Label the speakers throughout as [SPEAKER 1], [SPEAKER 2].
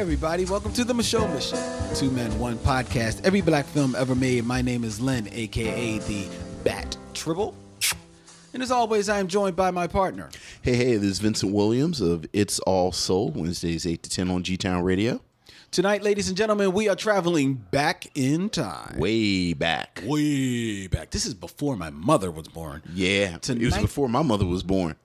[SPEAKER 1] Hey, everybody, welcome to the Micheaux Mission. Two Men, One Podcast, every black film ever made. My name is Len, aka the Bat Tribble. And as always, I am joined by my partner.
[SPEAKER 2] Hey, hey, this is Vincent Williams of It's All Soul, Wednesdays 8 to 10 on G Town Radio.
[SPEAKER 1] Tonight, ladies and gentlemen, we are traveling back in time.
[SPEAKER 2] Way back.
[SPEAKER 1] Way back. This is before my mother was born.
[SPEAKER 2] Yeah. It was before my mother was born.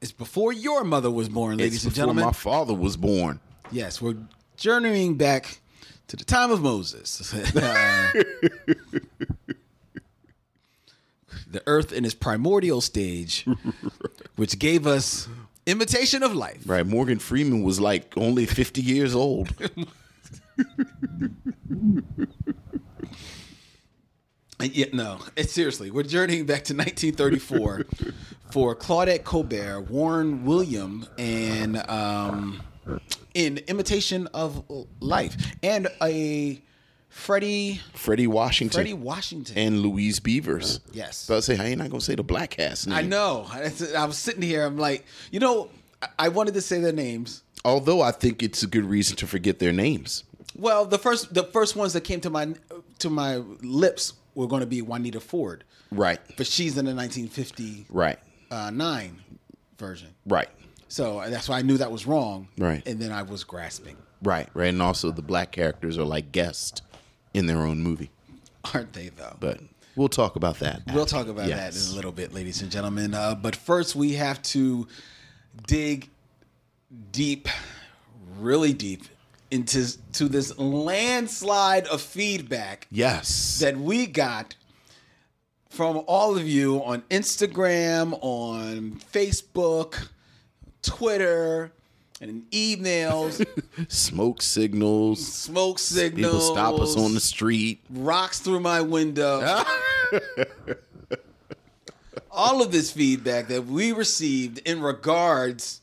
[SPEAKER 1] It's before your mother was born, ladies
[SPEAKER 2] It's
[SPEAKER 1] and
[SPEAKER 2] before
[SPEAKER 1] gentlemen.
[SPEAKER 2] my father was born.
[SPEAKER 1] Yes, we're journeying back to the time of Moses. Uh, the earth in its primordial stage, which gave us imitation of life.
[SPEAKER 2] Right. Morgan Freeman was like only 50 years old.
[SPEAKER 1] Yeah, no, it's seriously. We're journeying back to 1934 for Claudette Colbert, Warren William, and um, in imitation of life, and a Fredi
[SPEAKER 2] Fredi Washington.
[SPEAKER 1] Fredi Washington.
[SPEAKER 2] and Louise Beavers.
[SPEAKER 1] Yes.
[SPEAKER 2] But I say, how you not to say the black cast name?
[SPEAKER 1] I know. I I was sitting here. I'm like, you know, I- I wanted to say their names.
[SPEAKER 2] Although I think it's a good reason to forget their names.
[SPEAKER 1] Well, the first the first ones that came to my to my lips were going to be Juanita Ford,
[SPEAKER 2] Right.
[SPEAKER 1] but she's in the 1959
[SPEAKER 2] Right.
[SPEAKER 1] nine version.
[SPEAKER 2] Right.
[SPEAKER 1] So that's why I knew that was wrong.
[SPEAKER 2] Right.
[SPEAKER 1] And then I was grasping,
[SPEAKER 2] Right. Right. And also the black characters are like guests in their own movie.
[SPEAKER 1] aren't they? Though.
[SPEAKER 2] But we'll talk about that.
[SPEAKER 1] We'll
[SPEAKER 2] after.
[SPEAKER 1] talk about
[SPEAKER 2] Yes.
[SPEAKER 1] that in a little bit, ladies and gentlemen. Uh, but first, we have to dig deep, really deep, into to this landslide of feedback
[SPEAKER 2] Yes.
[SPEAKER 1] that we got from all of you on Instagram, on Facebook, Twitter, and emails,
[SPEAKER 2] Smoke signals.
[SPEAKER 1] smoke signals,
[SPEAKER 2] People stop us on the street.
[SPEAKER 1] rocks through my window. all of this feedback that we received in regards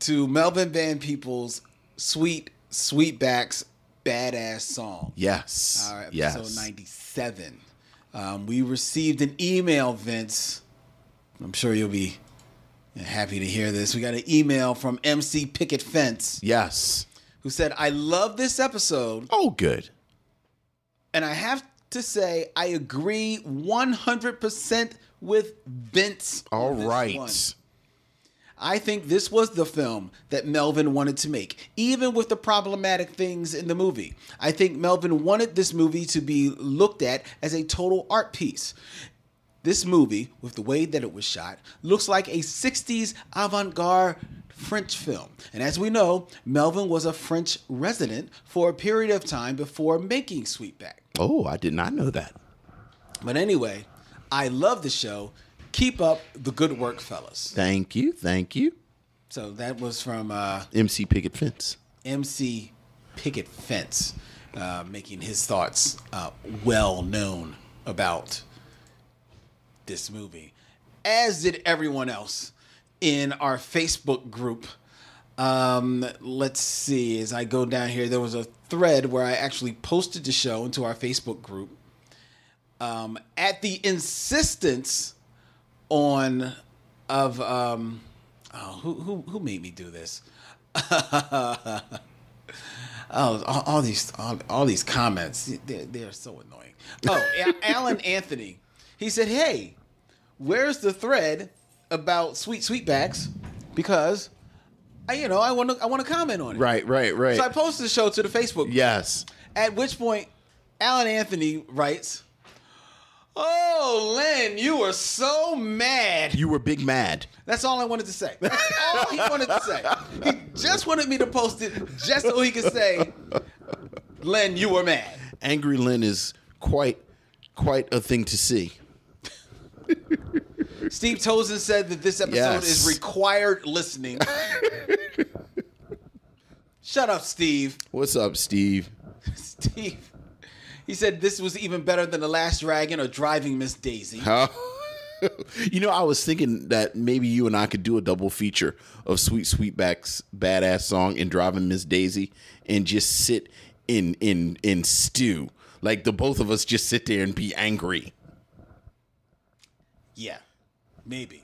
[SPEAKER 1] to Melvin Van Peebles's sweet, sweetbacks, badass song.
[SPEAKER 2] Yes.
[SPEAKER 1] All right, episode
[SPEAKER 2] yes.
[SPEAKER 1] 97. Um, we received an email, Vince. I'm sure you'll be happy to hear this. We got an email from MC Picket Fence
[SPEAKER 2] Yes.
[SPEAKER 1] who said, I love this episode,
[SPEAKER 2] Oh, good.
[SPEAKER 1] and I have to say, I agree 100% with Vince.
[SPEAKER 2] All
[SPEAKER 1] this
[SPEAKER 2] right.
[SPEAKER 1] I think this was the film that Melvin wanted to make, even with the problematic things in the movie. I think Melvin wanted this movie to be looked at as a total art piece. This movie, with the way that it was shot, looks like a 60s avant garde French film. And as we know, Melvin was a French resident for a period of time before making Sweetback.
[SPEAKER 2] Oh, I did not know that.
[SPEAKER 1] But anyway, I love the show. Keep up the good work, fellas.
[SPEAKER 2] Thank you. Thank you.
[SPEAKER 1] So that was from uh,
[SPEAKER 2] MC Picket Fence.
[SPEAKER 1] MC Picket Fence, uh, making his thoughts uh, well known about this movie, as did everyone else in our Facebook group. Um, let's see, as I go down here, there was a thread where I actually posted the show into our Facebook group. Um, at the insistence on of um, oh, who who who made me do this? Oh, all, all these all, all these comments, they're, they're so annoying. Oh, Alan Anthony, he said, "Hey, where's the thread about sweet sweetbacks? Because I, you know, I want to I want to comment on it.
[SPEAKER 2] Right, right, right.
[SPEAKER 1] So I posted the show to the Facebook.
[SPEAKER 2] yes.
[SPEAKER 1] At which point, Alan Anthony writes, "Oh, Len, you were so mad."
[SPEAKER 2] You were big mad.
[SPEAKER 1] That's all I wanted to say. That's all he wanted to say. He just wanted me to post it just so he could say, Len, you were mad.
[SPEAKER 2] Angry Lynn is quite quite a thing to see.
[SPEAKER 1] Steve Tozen said that this episode
[SPEAKER 2] Yes.
[SPEAKER 1] is required listening. Shut up, Steve.
[SPEAKER 2] What's up, Steve?
[SPEAKER 1] Steve. He said this was even better than The Last Dragon or Driving Miss Daisy.
[SPEAKER 2] How? you know, I was thinking that maybe you and I could do a double feature of Sweet Sweetback's badass song and Driving Miss Daisy and just sit in in in stew. Like the both of us just sit there and be angry.
[SPEAKER 1] Yeah, maybe.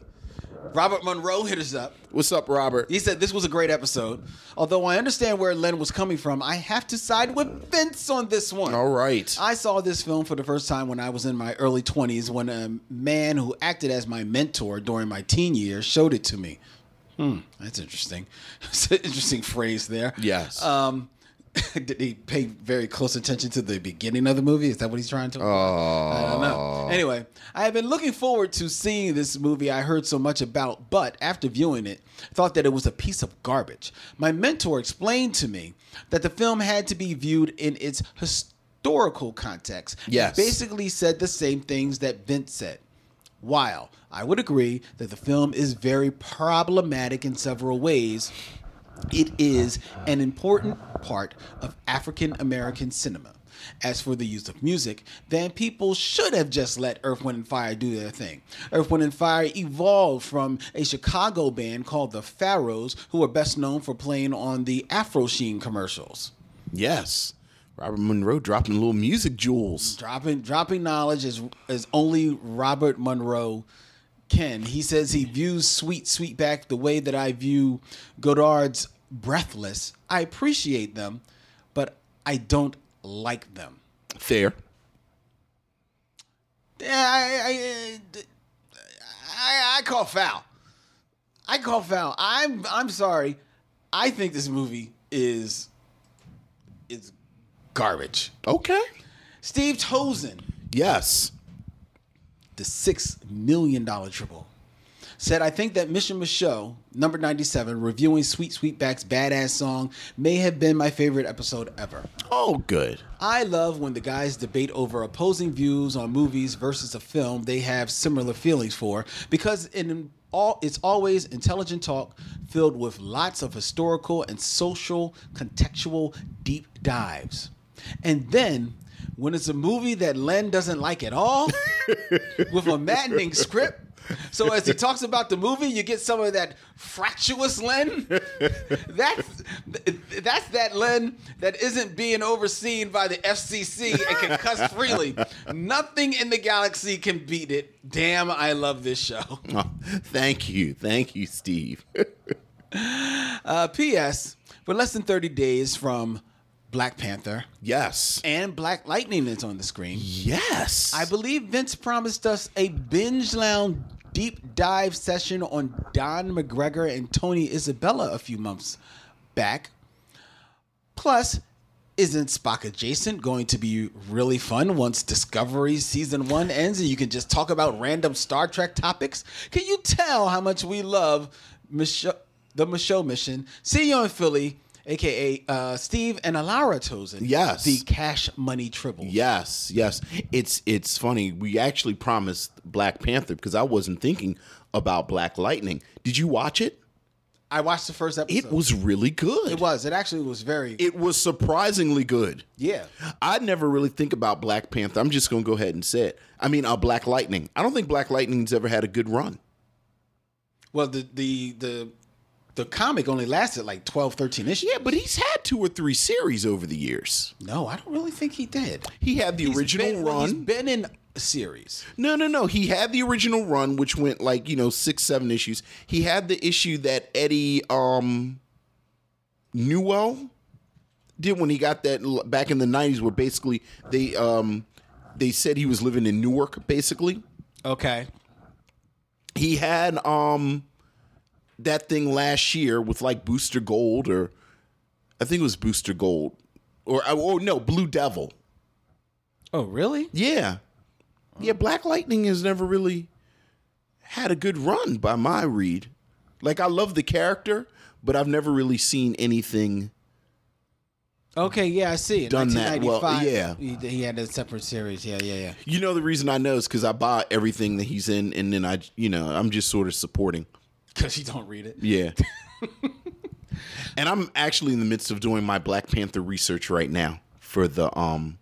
[SPEAKER 1] Robert Monroe hit us up.
[SPEAKER 2] What's up, Robert?
[SPEAKER 1] He said this was a great episode. Although I understand where Len was coming from, I have to side with Vince on this one.
[SPEAKER 2] All right.
[SPEAKER 1] I saw this film for the first time when I was in my early 20s when a man who acted as my mentor during my teen years showed it to me. Hmm, that's interesting. It's an interesting phrase there.
[SPEAKER 2] Yes.
[SPEAKER 1] Um, did he pay very close attention to the beginning of the movie? Is that what he's trying to? Oh. I don't know. Oh. Anyway, I have been looking forward to seeing this movie I heard so much about, but after viewing it, thought that it was a piece of garbage. My mentor explained to me that the film had to be viewed in its historical context. He
[SPEAKER 2] Yes.
[SPEAKER 1] basically said the same things that Vince said. While I would agree that the film is very problematic in several ways, it is an important part of African American cinema. As for the use of music, then people should have just let Earth, Wind, and Fire do their thing. Earth, Wind, and Fire evolved from a Chicago band called the Pharaohs, who are best known for playing on the Afro Sheen commercials.
[SPEAKER 2] yes. Robert Monroe dropping little music jewels.
[SPEAKER 1] dropping dropping knowledge is is only Robert Monroe can. He says he views Sweet Sweetback the way that I view Godard's Breathless. I appreciate them, but I don't like them.
[SPEAKER 2] Fair.
[SPEAKER 1] Yeah, I I, I, I call foul. I call foul. I'm I'm sorry. I think this movie is is garbage.
[SPEAKER 2] Okay.
[SPEAKER 1] Steve Tozen
[SPEAKER 2] Yes.
[SPEAKER 1] The six million dollar triple. Said, I think that Mission Micheaux, number 97, reviewing Sweet Sweetback's badass song, may have been my favorite episode ever.
[SPEAKER 2] Oh, good.
[SPEAKER 1] I love when the guys debate over opposing views on movies versus a film they have similar feelings for, because in all it's always intelligent talk filled with lots of historical and social contextual deep dives. And then when it's a movie that Len doesn't like at all, with a maddening script. So as he talks about the movie, you get some of that fractious Len. That's that's that Len that isn't being overseen by the FCC and can cuss freely. Nothing in the galaxy can beat it. Damn, I love this show.
[SPEAKER 2] Oh, thank you. Thank you, Steve.
[SPEAKER 1] Uh, P.S. For less than 30 days from Black Panther
[SPEAKER 2] yes.
[SPEAKER 1] and Black Lightning is on the screen.
[SPEAKER 2] Yes.
[SPEAKER 1] I believe Vince promised us a binge lounge deep dive session on Don McGregor and Tony Isabella a few months back. Plus, isn't Spock Adjacent going to be really fun once Discovery season one ends and you can just talk about random Star Trek topics? Can you tell how much we love Micheaux, the Micheaux mission? See you in Philly, aka uh, Steve and Alara Tozen.
[SPEAKER 2] Yes.
[SPEAKER 1] The Cash Money Triple.
[SPEAKER 2] Yes, yes. It's it's funny. We actually promised Black Panther because I wasn't thinking about Black Lightning. Did you watch it?
[SPEAKER 1] I watched the first episode.
[SPEAKER 2] It was really good.
[SPEAKER 1] It was. It actually was very.
[SPEAKER 2] It was surprisingly good.
[SPEAKER 1] yeah.
[SPEAKER 2] I never really think about Black Panther. I'm just going to go ahead and say it. I mean, uh, Black Lightning. I don't think Black Lightning's ever had a good run.
[SPEAKER 1] Well, the the the the comic only lasted like 12, 13 issues.
[SPEAKER 2] Yeah, but he's had two or three series over the years.
[SPEAKER 1] No, I don't really think he did.
[SPEAKER 2] He had the
[SPEAKER 1] He's
[SPEAKER 2] original
[SPEAKER 1] been- well, he's
[SPEAKER 2] run.
[SPEAKER 1] been in series.
[SPEAKER 2] No, no, no. He had the original run, which went like you know six, seven issues. He had the issue that Eddy um Newell did when he got that back in the nineties, where basically they um they said he was living in Newark. Basically,
[SPEAKER 1] Okay.
[SPEAKER 2] he had um that thing last year with like Booster Gold, or I think it was Booster Gold, or or no Blue Devil.
[SPEAKER 1] Oh, really?
[SPEAKER 2] Yeah. Yeah, Black Lightning has never really had a good run by my read. Like I love the character, but I've never really seen anything
[SPEAKER 1] Okay, yeah, I see.
[SPEAKER 2] Done that well, yeah.
[SPEAKER 1] He, he had a separate series. Yeah, yeah, yeah.
[SPEAKER 2] You know the reason I know is cuz I buy everything that he's in and then I you know, I'm just sort of supporting.
[SPEAKER 1] Because you don't read it.
[SPEAKER 2] Yeah. and I'm actually in the midst of doing my Black Panther research right now for the um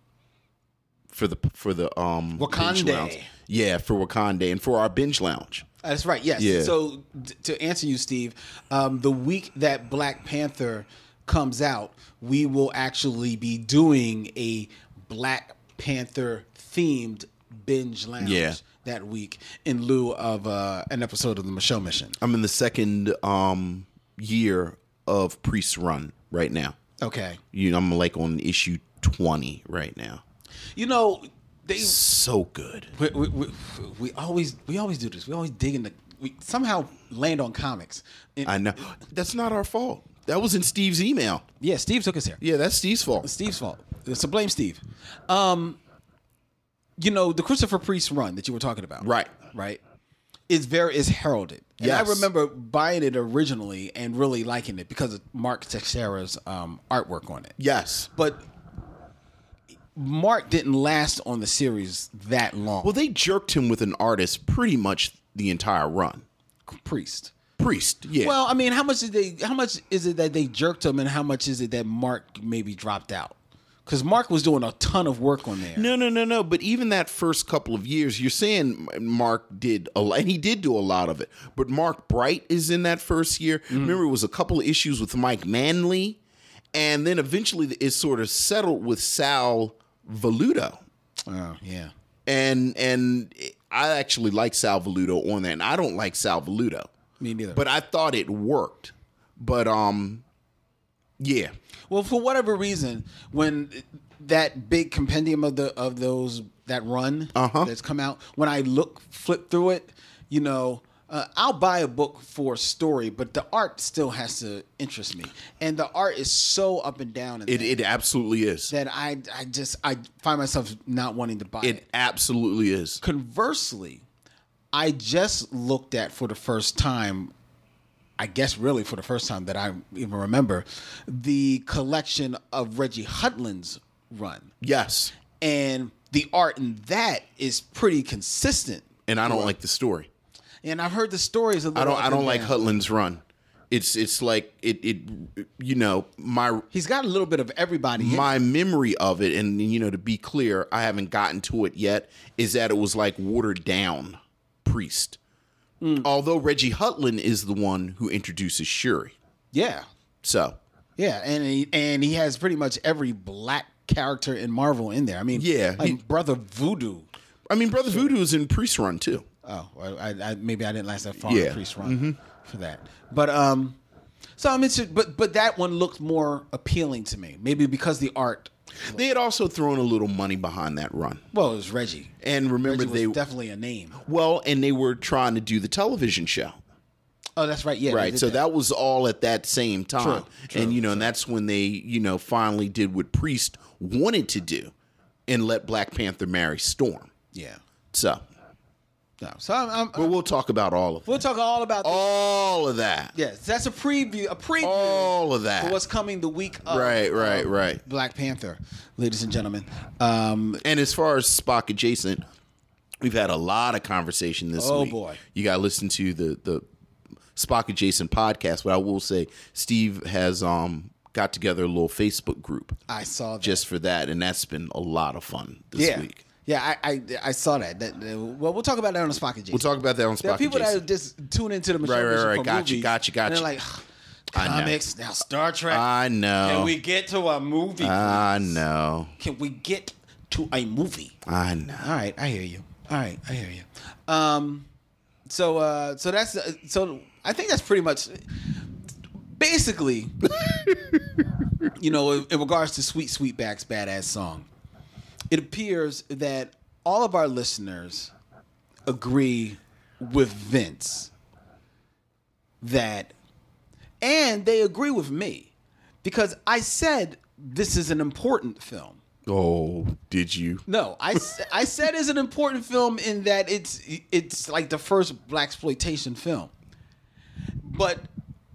[SPEAKER 2] for the for the um
[SPEAKER 1] Wakanda.
[SPEAKER 2] Yeah, for Wakanda and for our binge lounge.
[SPEAKER 1] That's right. Yes.
[SPEAKER 2] Yeah.
[SPEAKER 1] So d- to answer you, Steve, um, the week that Black Panther comes out, we will actually be doing a Black Panther themed binge lounge
[SPEAKER 2] Yeah.
[SPEAKER 1] that week in lieu of uh, an episode of the Micheaux Mission.
[SPEAKER 2] I'm in the second um, year of Priest Run right now.
[SPEAKER 1] Okay,
[SPEAKER 2] You know, I'm like on issue 20 right now.
[SPEAKER 1] you know they
[SPEAKER 2] So good.
[SPEAKER 1] we, we, we, we always we always do this. We always dig in the we somehow land on comics. And-
[SPEAKER 2] I know. That's not our fault. That was in Steve's email.
[SPEAKER 1] yeah, Steve took us here.
[SPEAKER 2] Yeah, that's Steve's fault.
[SPEAKER 1] Steve's fault. So blame Steve. Um, you know the Christopher Priest run that you were talking about,
[SPEAKER 2] Right.
[SPEAKER 1] Right. Is very is heralded. And I remember buying it originally and really liking it because of Mark Texeira's um, artwork on it.
[SPEAKER 2] Yes.
[SPEAKER 1] But Mark didn't last on the series that long.
[SPEAKER 2] Well, they jerked him with an artist pretty much the entire run.
[SPEAKER 1] Priest.
[SPEAKER 2] Priest, yeah.
[SPEAKER 1] Well, I mean, how much did they? How much is it that they jerked him, and how much is it that Mark maybe dropped out? Because Mark was doing a ton of work on there.
[SPEAKER 2] No, no, no, no. But even that first couple of years, you're saying Mark did a lot, and he did do a lot of it. But Mark Bright is in that first year. Remember, it was a couple of issues with Mike Manley, and then eventually it sort of settled with Sal Velluto.
[SPEAKER 1] Oh, yeah.
[SPEAKER 2] And and I actually like Sal Velluto on that, and I don't like Sal Velluto,
[SPEAKER 1] Me neither.
[SPEAKER 2] but I thought it worked. But um, yeah,
[SPEAKER 1] Well, for whatever reason, when that big compendium of the of those that run
[SPEAKER 2] Uh-huh.
[SPEAKER 1] that's come out, when I look flip through it, you know, uh, I'll buy a book for a story, but the art still has to interest me, and the art is so up and down in
[SPEAKER 2] it it absolutely is.
[SPEAKER 1] that I I just I find myself not wanting to buy it.
[SPEAKER 2] It absolutely is.
[SPEAKER 1] Conversely, I just looked at for the first time, I guess really for the first time that I even remember, the collection of Reggie Hudlin's run.
[SPEAKER 2] Yes,
[SPEAKER 1] And the art in that is pretty consistent.
[SPEAKER 2] and I don't like the story.
[SPEAKER 1] And I've heard the stories a little
[SPEAKER 2] I don't. I don't like
[SPEAKER 1] down.
[SPEAKER 2] Hudlin's run. It's it's like it it you know my
[SPEAKER 1] He's got a little bit of everybody.
[SPEAKER 2] my memory of it and you know to be clear I haven't gotten to it yet is that it was like watered down priest.
[SPEAKER 1] Hmm.
[SPEAKER 2] Although Reggie Hudlin is the one who introduces Shuri.
[SPEAKER 1] Yeah.
[SPEAKER 2] So
[SPEAKER 1] Yeah, and he, and he has pretty much every black character in Marvel in there. I mean,
[SPEAKER 2] Yeah,
[SPEAKER 1] like
[SPEAKER 2] he-
[SPEAKER 1] Brother Voodoo.
[SPEAKER 2] I mean Brother Voodoo is in Priest run too.
[SPEAKER 1] Oh, I, I maybe I didn't last that far
[SPEAKER 2] Yeah.
[SPEAKER 1] priest run for that. But um, so I'm interested. But but that one looked more appealing to me. Maybe because the art.
[SPEAKER 2] They had also thrown a little money behind that run.
[SPEAKER 1] Well, it was Reggie.
[SPEAKER 2] And remember
[SPEAKER 1] Reggie was
[SPEAKER 2] they
[SPEAKER 1] definitely a name.
[SPEAKER 2] well and they were trying to do the television show.
[SPEAKER 1] Oh, that's right. Yeah,
[SPEAKER 2] right so that. was all at that same time
[SPEAKER 1] True,
[SPEAKER 2] and you know and that's when they you know finally did what priest wanted to do and let black panther marry storm
[SPEAKER 1] Yeah.
[SPEAKER 2] so
[SPEAKER 1] No. So I'm. I'm
[SPEAKER 2] but we'll talk about all of
[SPEAKER 1] we'll talk all about. This.
[SPEAKER 2] all of that
[SPEAKER 1] Yes, that's a preview. A preview.
[SPEAKER 2] all of that.
[SPEAKER 1] for
[SPEAKER 2] that
[SPEAKER 1] what's coming the week of
[SPEAKER 2] Right, right,
[SPEAKER 1] of
[SPEAKER 2] right.
[SPEAKER 1] Black Panther, ladies and gentlemen. Um,
[SPEAKER 2] and as far as spock adjacent we've had a lot of conversation this
[SPEAKER 1] Oh,
[SPEAKER 2] week Oh
[SPEAKER 1] boy.
[SPEAKER 2] you got to listen to the the spock adjacent podcast but i will say steve has um got together a little facebook group
[SPEAKER 1] I saw that.
[SPEAKER 2] just for that and that's been a lot of fun this
[SPEAKER 1] yeah.
[SPEAKER 2] week
[SPEAKER 1] Yeah, I, I I saw that. That uh, well, we'll talk about that on Spock Adjacent.
[SPEAKER 2] We'll talk about that on
[SPEAKER 1] There are
[SPEAKER 2] Spock
[SPEAKER 1] people that just tune into the
[SPEAKER 2] Right, right, right.
[SPEAKER 1] for
[SPEAKER 2] Gotcha,
[SPEAKER 1] movies,
[SPEAKER 2] gotcha, gotcha.
[SPEAKER 1] And they're like, comics now, Star Trek.
[SPEAKER 2] I know.
[SPEAKER 1] Can we get to a movie?
[SPEAKER 2] I
[SPEAKER 1] please?
[SPEAKER 2] know.
[SPEAKER 1] Can we get to a movie?
[SPEAKER 2] I know.
[SPEAKER 1] All right, I hear you. All right, I hear you. Um, so uh, so that's uh, so I think that's pretty much basically, you know, in, in regards to Sweet Sweetback's badass song. It appears that all of our listeners agree with Vince that, and they agree with me because I said this is an important film.
[SPEAKER 2] Oh, did you?
[SPEAKER 1] No, I said it's an important film in that it's it's like the first black exploitation film. But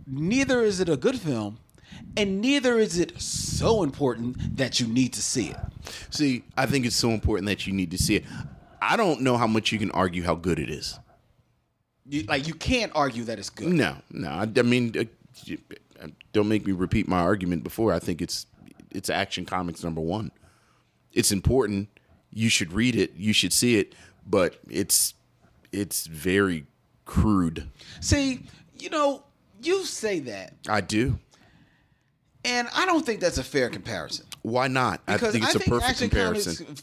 [SPEAKER 1] neither is it a good film, and neither is it so important that you need to see it.
[SPEAKER 2] See, I think it's so important that you need to see it. I don't know how much you can argue how good it is.
[SPEAKER 1] You, like you can't argue that it's good.
[SPEAKER 2] No, no. I, I mean, uh, don't make me repeat my argument before. I think it's it's Action Comics number one. It's important. You should read it. You should see it. But it's it's very crude.
[SPEAKER 1] See, you know, you say that,
[SPEAKER 2] I do.
[SPEAKER 1] and I don't think that's a fair comparison.
[SPEAKER 2] Why not? I think it's a perfect
[SPEAKER 1] Action
[SPEAKER 2] comparison.
[SPEAKER 1] Comics,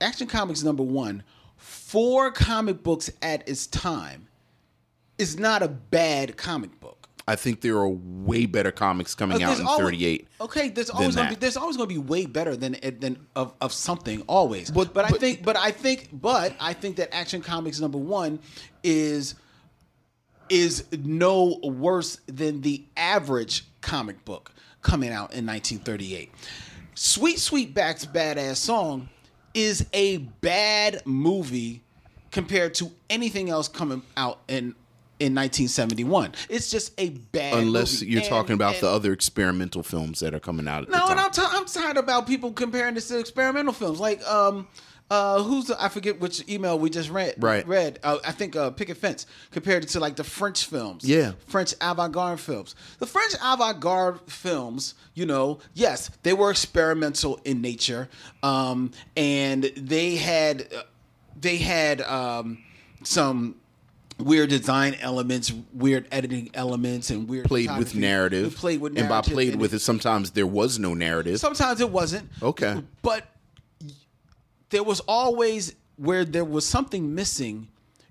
[SPEAKER 1] Action Comics number one for comic books at its time is not a bad comic book.
[SPEAKER 2] I think there are way better comics coming uh,
[SPEAKER 1] out
[SPEAKER 2] in
[SPEAKER 1] always-
[SPEAKER 2] 38.
[SPEAKER 1] Okay, there's always gonna be there's always gonna be way better than than of, of something always. But,
[SPEAKER 2] But-
[SPEAKER 1] I think but I think but I think that Action Comics number one is is no worse than the average comic book coming out in 1938. Sweet Sweetback's badass song is a bad movie compared to anything else coming out in in 1971. It's just a bad
[SPEAKER 2] Unless
[SPEAKER 1] movie.
[SPEAKER 2] you're
[SPEAKER 1] And-
[SPEAKER 2] talking about
[SPEAKER 1] and-
[SPEAKER 2] the other experimental films that are coming out at the
[SPEAKER 1] no,
[SPEAKER 2] time.
[SPEAKER 1] and I'm, t- I'm tired about people comparing this to experimental films. Like, um, uh, who's the, I forget which email we just read.
[SPEAKER 2] Right.
[SPEAKER 1] Read. Uh, I think uh, Picket Fence compared it to like the French films.
[SPEAKER 2] Yeah.
[SPEAKER 1] French avant-garde films. The French avant-garde films, you know, yes, they were experimental in nature, um, and they had uh, they had um, some weird design elements, weird editing elements, and weird
[SPEAKER 2] played with narrative.
[SPEAKER 1] It played with
[SPEAKER 2] and by played
[SPEAKER 1] in
[SPEAKER 2] with it, sometimes there was no narrative.
[SPEAKER 1] Sometimes it wasn't.
[SPEAKER 2] Okay.
[SPEAKER 1] But there was always where there was something missing,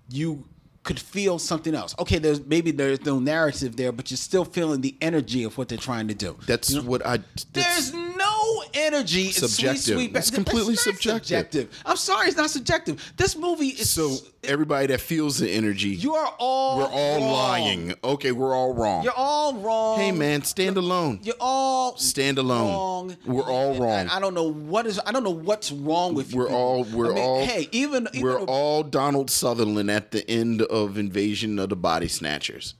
[SPEAKER 1] you could feel something else. Okay, there's maybe there's no narrative there, but you're still feeling the energy of what they're trying to do.
[SPEAKER 2] That's what I. That's,
[SPEAKER 1] There's no energy.
[SPEAKER 2] Subjective.
[SPEAKER 1] Sweet, sweet
[SPEAKER 2] It's completely
[SPEAKER 1] That's not
[SPEAKER 2] subjective.
[SPEAKER 1] I'm sorry, it's not subjective. This movie is
[SPEAKER 2] so everybody that feels the energy,
[SPEAKER 1] You are all
[SPEAKER 2] we're all
[SPEAKER 1] wrong.
[SPEAKER 2] lying. Okay, we're all wrong.
[SPEAKER 1] You're all wrong.
[SPEAKER 2] hey man, stand alone.
[SPEAKER 1] You're all
[SPEAKER 2] Stand alone.
[SPEAKER 1] Wrong.
[SPEAKER 2] We're all wrong.
[SPEAKER 1] And I don't know what is. I don't know what's wrong with you.
[SPEAKER 2] We're
[SPEAKER 1] people.
[SPEAKER 2] all. We're
[SPEAKER 1] I mean,
[SPEAKER 2] all.
[SPEAKER 1] Hey, even, even
[SPEAKER 2] we're all Donald Sutherland at the end of Invasion of the Body Snatchers.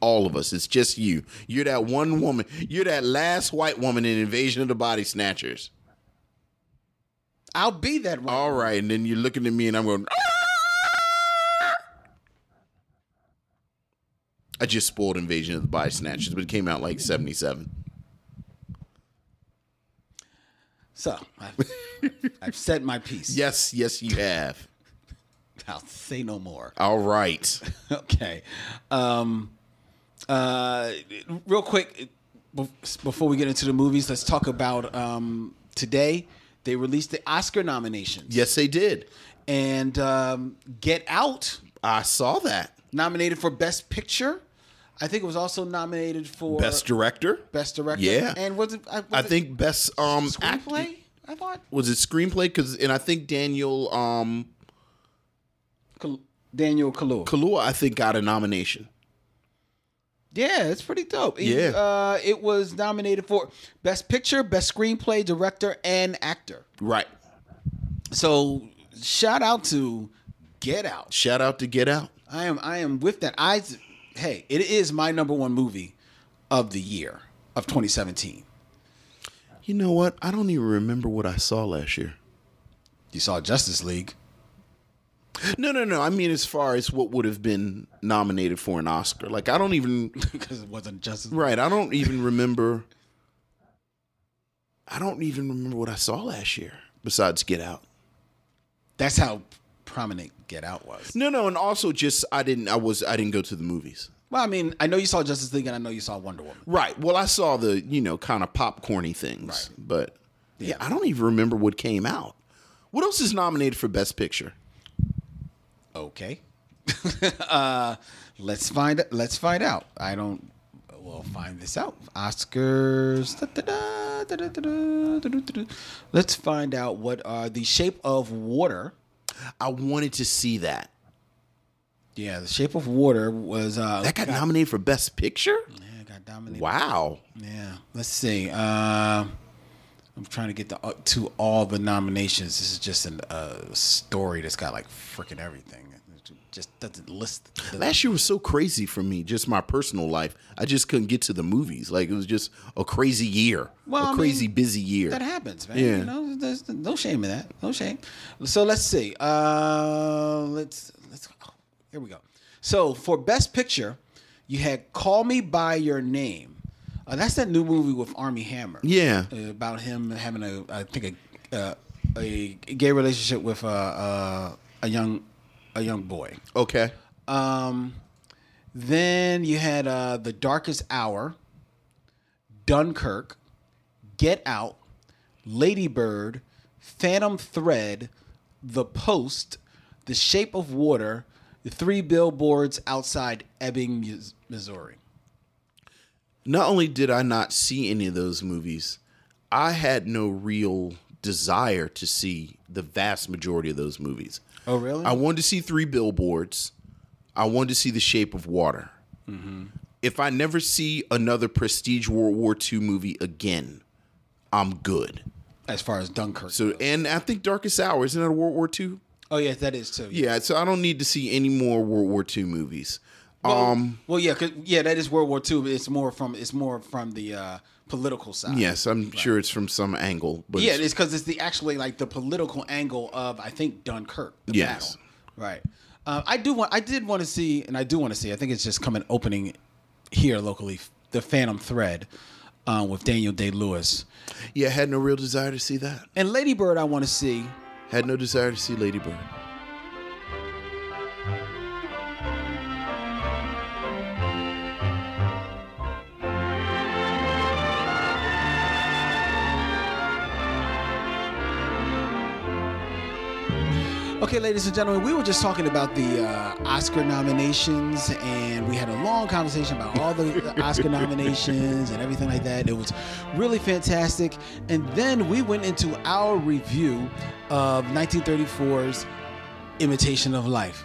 [SPEAKER 2] All of us. It's just you. You're that one woman. You're that last white woman in Invasion of the Body Snatchers.
[SPEAKER 1] I'll be that one.
[SPEAKER 2] All right, and then you're looking at me, and I'm going. "Ah!" I just spoiled Invasion of the Body Snatchers, but it came out like '77.
[SPEAKER 1] So I've, I've said my piece.
[SPEAKER 2] Yes, yes, you have.
[SPEAKER 1] I'll say no more.
[SPEAKER 2] All right.
[SPEAKER 1] okay. Um, uh, real quick, before we get into the movies, let's talk about um, today. They released the Oscar nominations.
[SPEAKER 2] Yes, they did.
[SPEAKER 1] And um, Get Out
[SPEAKER 2] I saw that.
[SPEAKER 1] nominated for Best Picture. I think it was also nominated for
[SPEAKER 2] Best director.
[SPEAKER 1] Best Director.
[SPEAKER 2] Yeah.
[SPEAKER 1] And was it? Was
[SPEAKER 2] I
[SPEAKER 1] it
[SPEAKER 2] think best um act-
[SPEAKER 1] screenplay. I thought
[SPEAKER 2] was it screenplay because and I think Daniel um
[SPEAKER 1] Kal- Daniel Kaluuya.
[SPEAKER 2] Kaluuya I think got a nomination.
[SPEAKER 1] Yeah, it's pretty dope.
[SPEAKER 2] Yeah.
[SPEAKER 1] uh, it was nominated for Best Picture, Best Screenplay, Director, and Actor.
[SPEAKER 2] Right.
[SPEAKER 1] So shout out to Get Out.
[SPEAKER 2] Shout out to Get Out.
[SPEAKER 1] I am I am with that. I hey, it is my number one movie of the year of 2017.
[SPEAKER 2] You know what? I don't even remember what I saw last year.
[SPEAKER 1] You saw Justice League.
[SPEAKER 2] No, no, no. I mean, as far as what would have been nominated for an Oscar, like I don't even.
[SPEAKER 1] because it wasn't Justice.
[SPEAKER 2] Right. I don't even remember. I don't even remember what I saw last year besides Get Out.
[SPEAKER 1] That's how prominent Get Out was.
[SPEAKER 2] No, no, and also just I didn't. I was. I didn't go to the movies.
[SPEAKER 1] Well, I mean, I know you saw Justice League, and I know you saw Wonder Woman.
[SPEAKER 2] Right. Well, I saw the you know kind of popcorny things, right. but yeah, I don't even remember what came out. What else is nominated for Best Picture?
[SPEAKER 1] Okay. uh, let's find let's find out. I don't. We'll find this out. Oscars. Let's find out what are the Shape of Water.
[SPEAKER 2] I wanted to see that.
[SPEAKER 1] Yeah, the Shape of Water was uh,
[SPEAKER 2] That got nominated for Best Picture.
[SPEAKER 1] yeah, got dominated.
[SPEAKER 2] Wow.
[SPEAKER 1] Yeah. Let's see. Uh, I'm trying to get the, uh, to all the nominations. This is just a uh, story that's got like freaking everything. It just doesn't list. the-
[SPEAKER 2] Last year was so crazy for me, just my personal life. I just couldn't get to the movies. Like it was just a crazy year,
[SPEAKER 1] Well, I
[SPEAKER 2] a crazy
[SPEAKER 1] mean,
[SPEAKER 2] busy year.
[SPEAKER 1] That happens, man.
[SPEAKER 2] Yeah.
[SPEAKER 1] You know, there's no shame in that. No shame. So let's see. Uh, let's let's. Oh, here we go. So for Best Picture, you had "Call Me by Your Name." Uh, that's that new movie with Armie Hammer.
[SPEAKER 2] Yeah.
[SPEAKER 1] uh, about him having a, I think a uh, a gay relationship with uh, uh, a young a young boy.
[SPEAKER 2] Okay.
[SPEAKER 1] Um, then you had uh, The Darkest Hour, Dunkirk, Get Out, Lady Bird, Phantom Thread, The Post, The Shape of Water, the three billboards outside Ebbing, Missouri.
[SPEAKER 2] Not only did I not see any of those movies, I had no real desire to see the vast majority of those movies.
[SPEAKER 1] Oh, really?
[SPEAKER 2] I wanted to see Three Billboards. I wanted to see The Shape of Water. Mm-hmm. If I never see another prestige World War II movie again, I'm good.
[SPEAKER 1] as far as Dunkirk.
[SPEAKER 2] So, and I think Darkest Hour isn't that a World War II?
[SPEAKER 1] oh, yes, that is too.
[SPEAKER 2] Yeah, so I don't need to see any more World War II movies.
[SPEAKER 1] Well,
[SPEAKER 2] um,
[SPEAKER 1] well, yeah, 'cause- yeah, that is World War II. But it's more from it's more from the uh, political side.
[SPEAKER 2] yes, I'm sure it's from some angle, but
[SPEAKER 1] Yeah,
[SPEAKER 2] it's-
[SPEAKER 1] because it's the actually like the political angle of I think Dunkirk. The
[SPEAKER 2] Yes.
[SPEAKER 1] battle. Right. Uh, I do want. I did want to see, and I do want to see. I think it's just coming opening here locally. The Phantom Thread uh, with Daniel Day Lewis
[SPEAKER 2] yeah, I had no real desire to see that.
[SPEAKER 1] and Lady Bird. I want to see.
[SPEAKER 2] Had no desire to see Lady Bird.
[SPEAKER 1] Okay, ladies and gentlemen, we were just talking about the uh, Oscar nominations, and we had a long conversation about all the, the Oscar nominations and everything like that. It was really fantastic. And then we went into our review of 1934's Imitation of Life.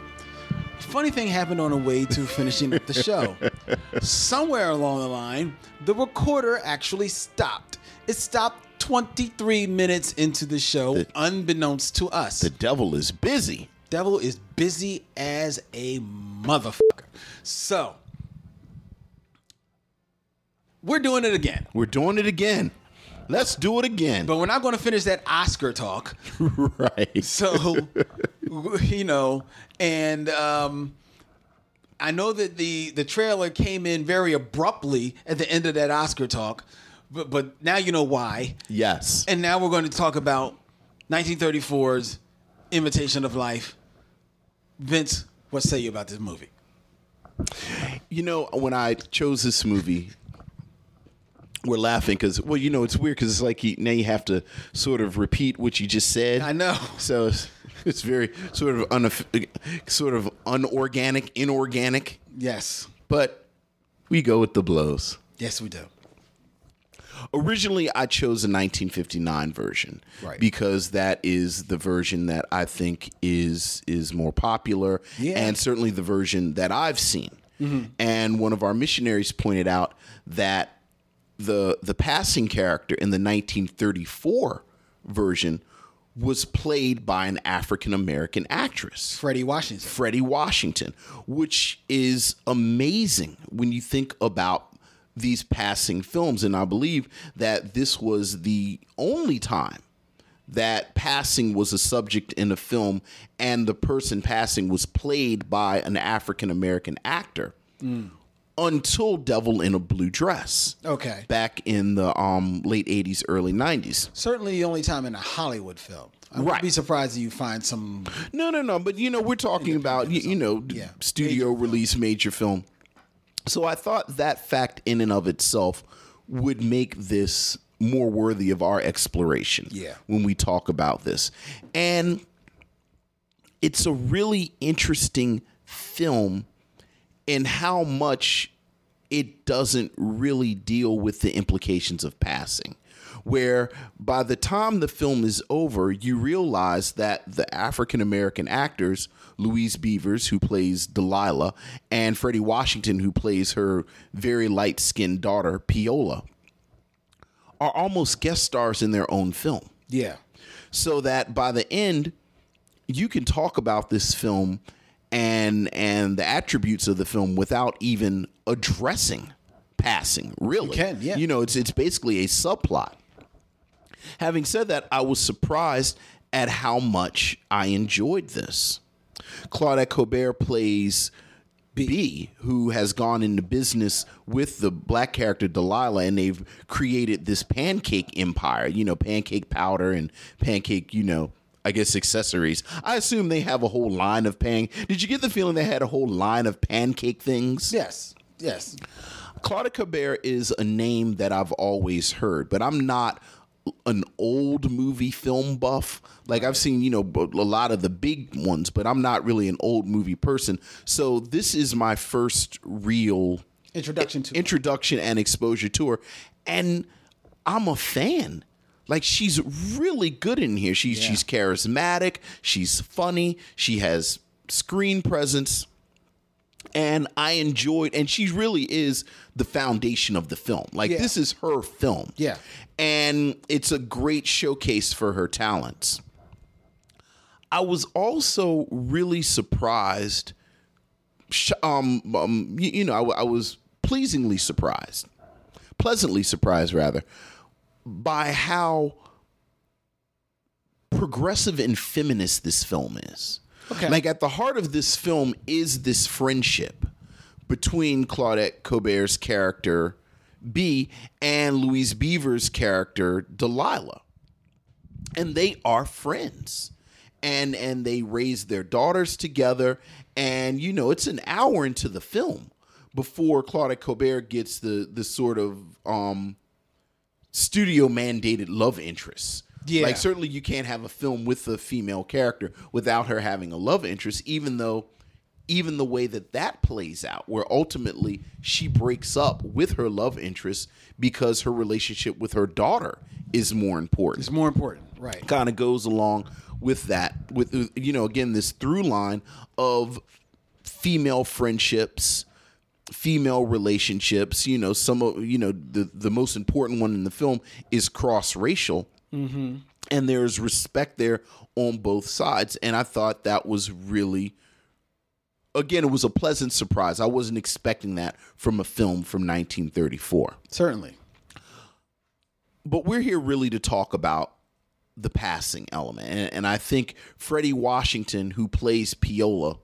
[SPEAKER 1] Funny thing happened on the way to finishing up the show. Somewhere along the line, the recorder actually stopped. It stopped 23 minutes into the show, unbeknownst to us.
[SPEAKER 2] The devil is busy.
[SPEAKER 1] Devil is busy as a motherfucker. So, we're doing it again.
[SPEAKER 2] We're doing it again. Let's do it again.
[SPEAKER 1] But we're not going to finish that Oscar talk.
[SPEAKER 2] right.
[SPEAKER 1] So, you know, and um, I know that the the trailer came in very abruptly at the end of that Oscar talk, but but now you know why.
[SPEAKER 2] Yes.
[SPEAKER 1] And now we're going to talk about 1934's Imitation of Life. Vince, what say you about this movie?
[SPEAKER 2] You know, when I chose this movie, we're laughing because, well, you know, it's weird because it's like you, now you have to sort of repeat what you just said.
[SPEAKER 1] I know.
[SPEAKER 2] So it's, it's very sort of un, sort of unorganic, inorganic.
[SPEAKER 1] Yes.
[SPEAKER 2] But we go with the blows.
[SPEAKER 1] Yes, we do.
[SPEAKER 2] Originally, I chose a 1959 version
[SPEAKER 1] Right.
[SPEAKER 2] because that is the version that I think is is more popular,
[SPEAKER 1] Yeah.
[SPEAKER 2] and certainly the version that I've seen. Mm-hmm. And one of our missionaries pointed out that the the passing character in the 1934 version was played by an African American actress.
[SPEAKER 1] Fredi Washington.
[SPEAKER 2] Fredi Washington, which is amazing when you think about these passing films. And I believe that this was the only time that passing was a subject in a film and the person passing was played by an African American actor until Devil in a Blue Dress.
[SPEAKER 1] Okay.
[SPEAKER 2] Back in the um, late 80s, early 90s.
[SPEAKER 1] Certainly the only time in a Hollywood film. I would
[SPEAKER 2] Right.
[SPEAKER 1] be surprised if you find some.
[SPEAKER 2] No, no, no. But you know, we're talking about you, you know
[SPEAKER 1] Yeah.
[SPEAKER 2] studio release major film. So I thought that fact in and of itself would make this more worthy of our exploration.
[SPEAKER 1] Yeah.
[SPEAKER 2] When we talk about this, and it's a really interesting film in how much it doesn't really deal with the implications of passing. Where by the time the film is over, you realize that the African American actors, Louise Beavers, who plays Delilah, and Fredi Washington, who plays her very light skinned daughter, Peola, are almost guest stars in their own film
[SPEAKER 1] Yeah.
[SPEAKER 2] so that by the end you can talk about this film and and the attributes of the film without even addressing passing really
[SPEAKER 1] You can, yeah.
[SPEAKER 2] you know it's it's basically a subplot having said that i was surprised at how much i enjoyed this claudette colbert plays B, who has gone into business with the black character Delilah, and they've created this pancake empire, you know, pancake powder and pancake, you know, I guess accessories. I assume they have a whole line of pan. Did you get the feeling they had a whole line of pancake things?
[SPEAKER 1] Yes. Yes.
[SPEAKER 2] Claudia Colbert is a name that I've always heard, but I'm not an old movie film buff. Like I've seen, you know, a lot of the big ones, but I'm not really an old movie person. So this is my first real
[SPEAKER 1] Introduction to
[SPEAKER 2] introduction and exposure to her, and I'm a fan. Like she's really good in here. She's
[SPEAKER 1] Yeah.
[SPEAKER 2] she's charismatic. She's funny. She has screen presence, and I enjoyed. And she really is the foundation of the film. Like
[SPEAKER 1] Yeah.
[SPEAKER 2] this is her film.
[SPEAKER 1] Yeah.
[SPEAKER 2] and it's a great showcase for her talents. I was also really surprised. Um, um you, you know, I was pleasingly surprised, pleasantly surprised rather, by how progressive and feminist this film is.
[SPEAKER 1] Okay.
[SPEAKER 2] Like at the heart of this film is this friendship between Claudette Colbert's character B and Louise Beaver's character Delilah. And they are friends. And and they raise their daughters together and you know it's an hour into the film before Claudette Colbert gets the the sort of um studio mandated love interests.
[SPEAKER 1] Yeah.
[SPEAKER 2] Like certainly you can't have a film with a female character without her having a love interest even though even the way that that plays out where ultimately she breaks up with her love interest because her relationship with her daughter is more important
[SPEAKER 1] It's more important, right?
[SPEAKER 2] kind of goes along with that with you know again this through line of female friendships female relationships you know some of you know the the most important one in the film is cross racial Mm-hmm. and there's respect there on both sides and i thought that was really again it was a pleasant surprise i wasn't expecting that from a film from 1934
[SPEAKER 1] Certainly.
[SPEAKER 2] but we're here really to talk about the passing element. And, and I think Fredi Washington, who plays Peola,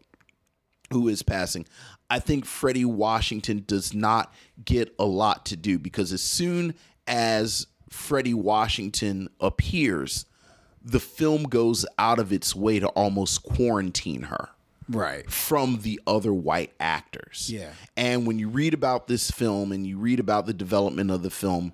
[SPEAKER 2] who is passing, I think Fredi Washington does not get a lot to do because as soon as Fredi Washington appears, the film goes out of its way to almost quarantine her
[SPEAKER 1] Right.
[SPEAKER 2] from the other white actors.
[SPEAKER 1] Yeah.
[SPEAKER 2] And when you read about this film and you read about the development of the film,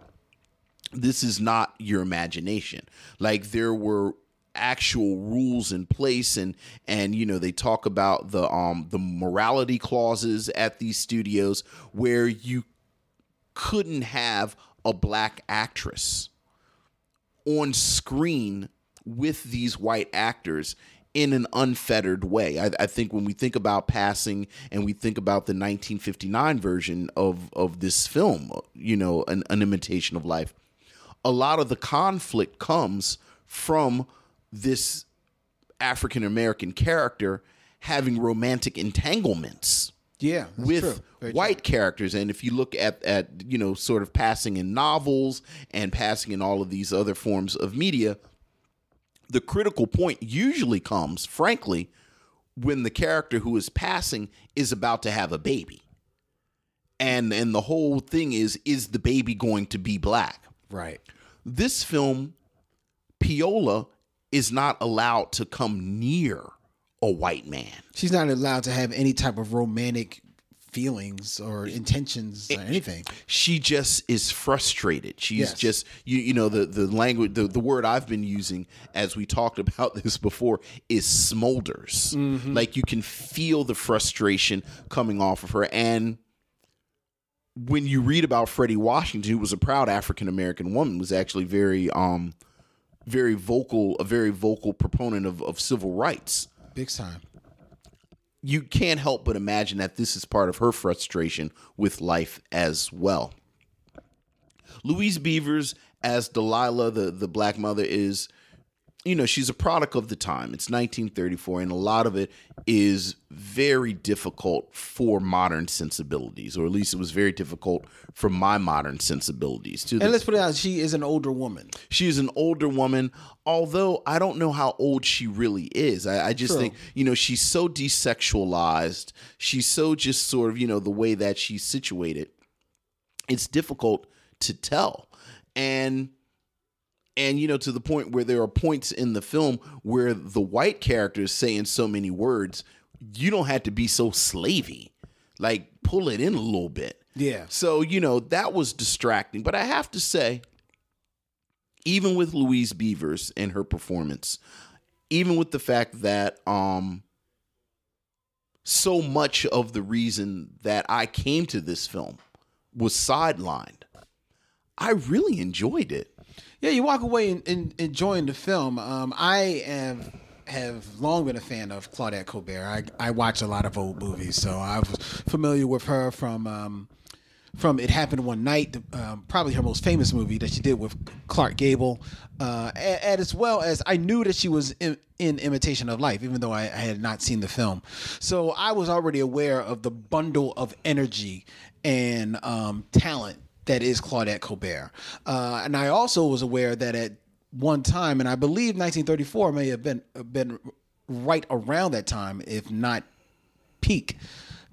[SPEAKER 2] this is not your imagination. Like there were actual rules in place and and you know they talk about the um the morality clauses at these studios where you couldn't have a black actress on screen with these white actors in an unfettered way. I, I think when we think about passing and we think about the 1959 version of of this film, you know, an, an imitation of life, a lot of the conflict comes from this African American character having romantic entanglements
[SPEAKER 1] Yeah.
[SPEAKER 2] with.
[SPEAKER 1] Very true.
[SPEAKER 2] white characters and if you look at at you know sort of passing in novels and passing in all of these other forms of media the critical point usually comes frankly when the character who is passing is about to have a baby and and the whole thing is is the baby going to be black
[SPEAKER 1] Right.
[SPEAKER 2] this film Peola is not allowed to come near a white man
[SPEAKER 1] She's not allowed to have any type of romantic feelings or intentions or anything.
[SPEAKER 2] she just is frustrated. She's
[SPEAKER 1] Yes.
[SPEAKER 2] just you you know the the language the, the word I've been using as we talked about this before is smolders. Like you can feel the frustration coming off of her and when you read about Fredi Washington who was a proud African American woman was actually very um very vocal a very vocal proponent of of civil rights
[SPEAKER 1] Big time.
[SPEAKER 2] you can't help but imagine that this is part of her frustration with life as well. Louise Beavers as Delilah, the, the black mother, is, you know, she's a product of the time. It's 1934, and a lot of it is very difficult for modern sensibilities, or at least it was very difficult for my modern sensibilities. To the
[SPEAKER 1] And let's put it out, she is an older woman.
[SPEAKER 2] she is an older woman, although I don't know how old she really is. I, I just
[SPEAKER 1] True.
[SPEAKER 2] think, you know, she's so desexualized. She's so just sort of, you know, the way that she's situated. It's difficult to tell. And and you know to the point where there are points in the film where the white character is saying so many words you don't have to be so slavey like pull it in a little bit
[SPEAKER 1] Yeah.
[SPEAKER 2] so, you know, that was distracting. But I have to say, even with Louise Beavers and her performance, even with the fact that um so much of the reason that I came to this film was sidelined, I really enjoyed it.
[SPEAKER 1] Yeah, you walk away in, in, enjoying the film. Um, I have have long been a fan of Claudette Colbert. I I watch a lot of old movies, so I was familiar with her from um, from It Happened One Night, um, probably her most famous movie that she did with Clark Gable, uh, and, as well as I knew that she was in, in Imitation of Life, even though I, I, had not seen the film. So I was already aware of the bundle of energy and um, talent that is Claudette Colbert. Uh, and I also was aware that at one time, and I believe 1934 may have been been right around that time, if not peak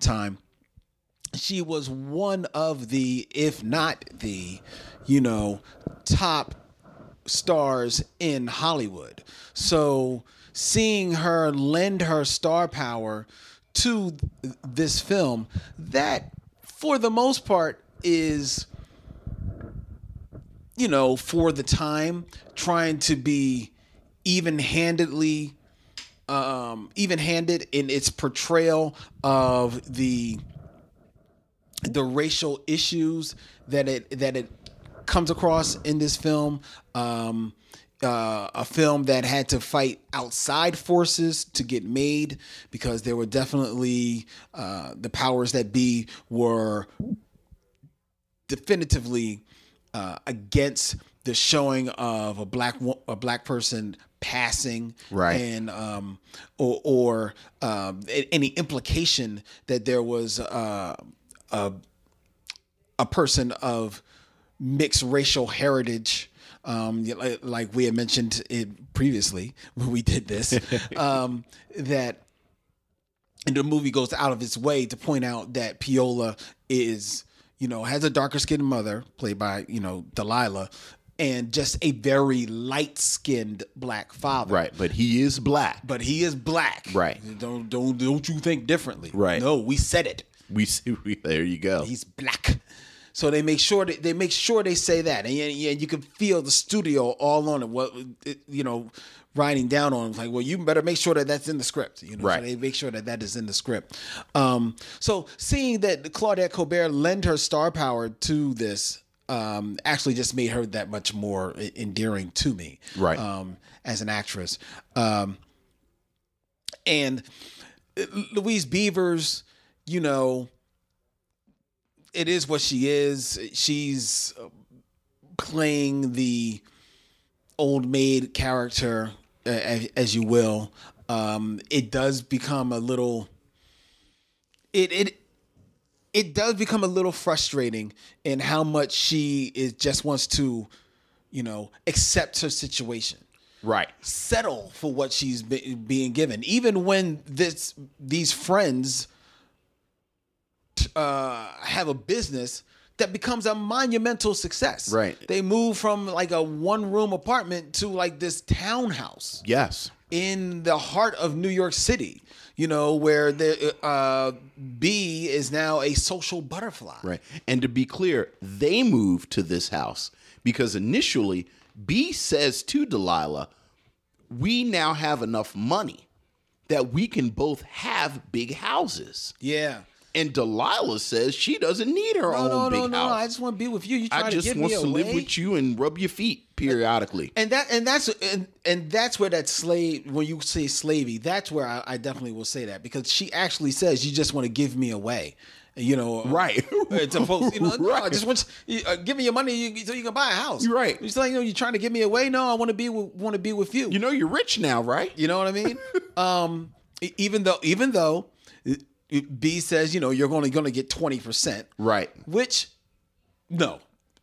[SPEAKER 1] time. She was one of the, if not the, you know, top stars in Hollywood. So seeing her lend her star power to this film, that for the most part is you know, for the time, trying to be even-handedly, um, even-handed in its portrayal of the the racial issues that it that it comes across in this film. Um, uh, a film that had to fight outside forces to get made because there were definitely uh, the powers that be were definitively uh, against the showing of a black a black person passing
[SPEAKER 2] right.
[SPEAKER 1] and um or or um, any implication that there was uh, a a person of mixed racial heritage um, like we had mentioned it previously when we did this um, that and the movie goes out of its way to point out that Peola is you know, has a darker skinned mother, played by, you know, Delilah, and just a very light skinned black father.
[SPEAKER 2] Right, but he is black.
[SPEAKER 1] But he is black.
[SPEAKER 2] Right.
[SPEAKER 1] Don't don't don't you think differently.
[SPEAKER 2] Right.
[SPEAKER 1] No, we said it.
[SPEAKER 2] We, we there you go.
[SPEAKER 1] He's black. So they make sure they, they make sure they say that, and, and you can feel the studio all on it. What you know, writing down on like, well, you better make sure that that's in the script. You know,
[SPEAKER 2] right.
[SPEAKER 1] so they make sure that that is in the script. Um, so seeing that Claudette Colbert lend her star power to this um, actually just made her that much more endearing to me,
[SPEAKER 2] right?
[SPEAKER 1] Um, as an actress, um, and uh, Louise Beavers, you know, it is what she is. She's playing the old maid character as, as you will, um, it does become a little. It it it does become a little frustrating in how much she is just wants to, you know, accept her situation.
[SPEAKER 2] Right.
[SPEAKER 1] Settle for what she's be, being given, even when this these friends uh, have a business that becomes a monumental success.
[SPEAKER 2] Right.
[SPEAKER 1] They move from like a one room apartment to like this townhouse.
[SPEAKER 2] Yes.
[SPEAKER 1] In the heart of New York City, you know, where the uh, B is now a social butterfly.
[SPEAKER 2] Right. And to be clear, they moved to this house because initially B says to Delilah, "We now have enough money that we can both have big houses."
[SPEAKER 1] Yeah.
[SPEAKER 2] And Delilah says she doesn't need her
[SPEAKER 1] no,
[SPEAKER 2] own
[SPEAKER 1] no,
[SPEAKER 2] big
[SPEAKER 1] no, no,
[SPEAKER 2] house.
[SPEAKER 1] No, I just want to be with you. You try
[SPEAKER 2] I just
[SPEAKER 1] to
[SPEAKER 2] want to
[SPEAKER 1] away.
[SPEAKER 2] live with you and rub your feet periodically.
[SPEAKER 1] And that and that's and, and that's where that slave when you say slavey, that's where I, I definitely will say that because she actually says you just want to give me away. You know,
[SPEAKER 2] right?
[SPEAKER 1] It's supposed, you know,
[SPEAKER 2] right.
[SPEAKER 1] no, I just want you, uh, give me your money you, so you can buy a house.
[SPEAKER 2] You're right.
[SPEAKER 1] You're like, you know, you're trying to give me away. No, I want to be want to be with you.
[SPEAKER 2] You know, you're rich now, right?
[SPEAKER 1] You know what I mean? um, even though even though B says, you know, you're only going to get 20%.
[SPEAKER 2] Right.
[SPEAKER 1] Which, no,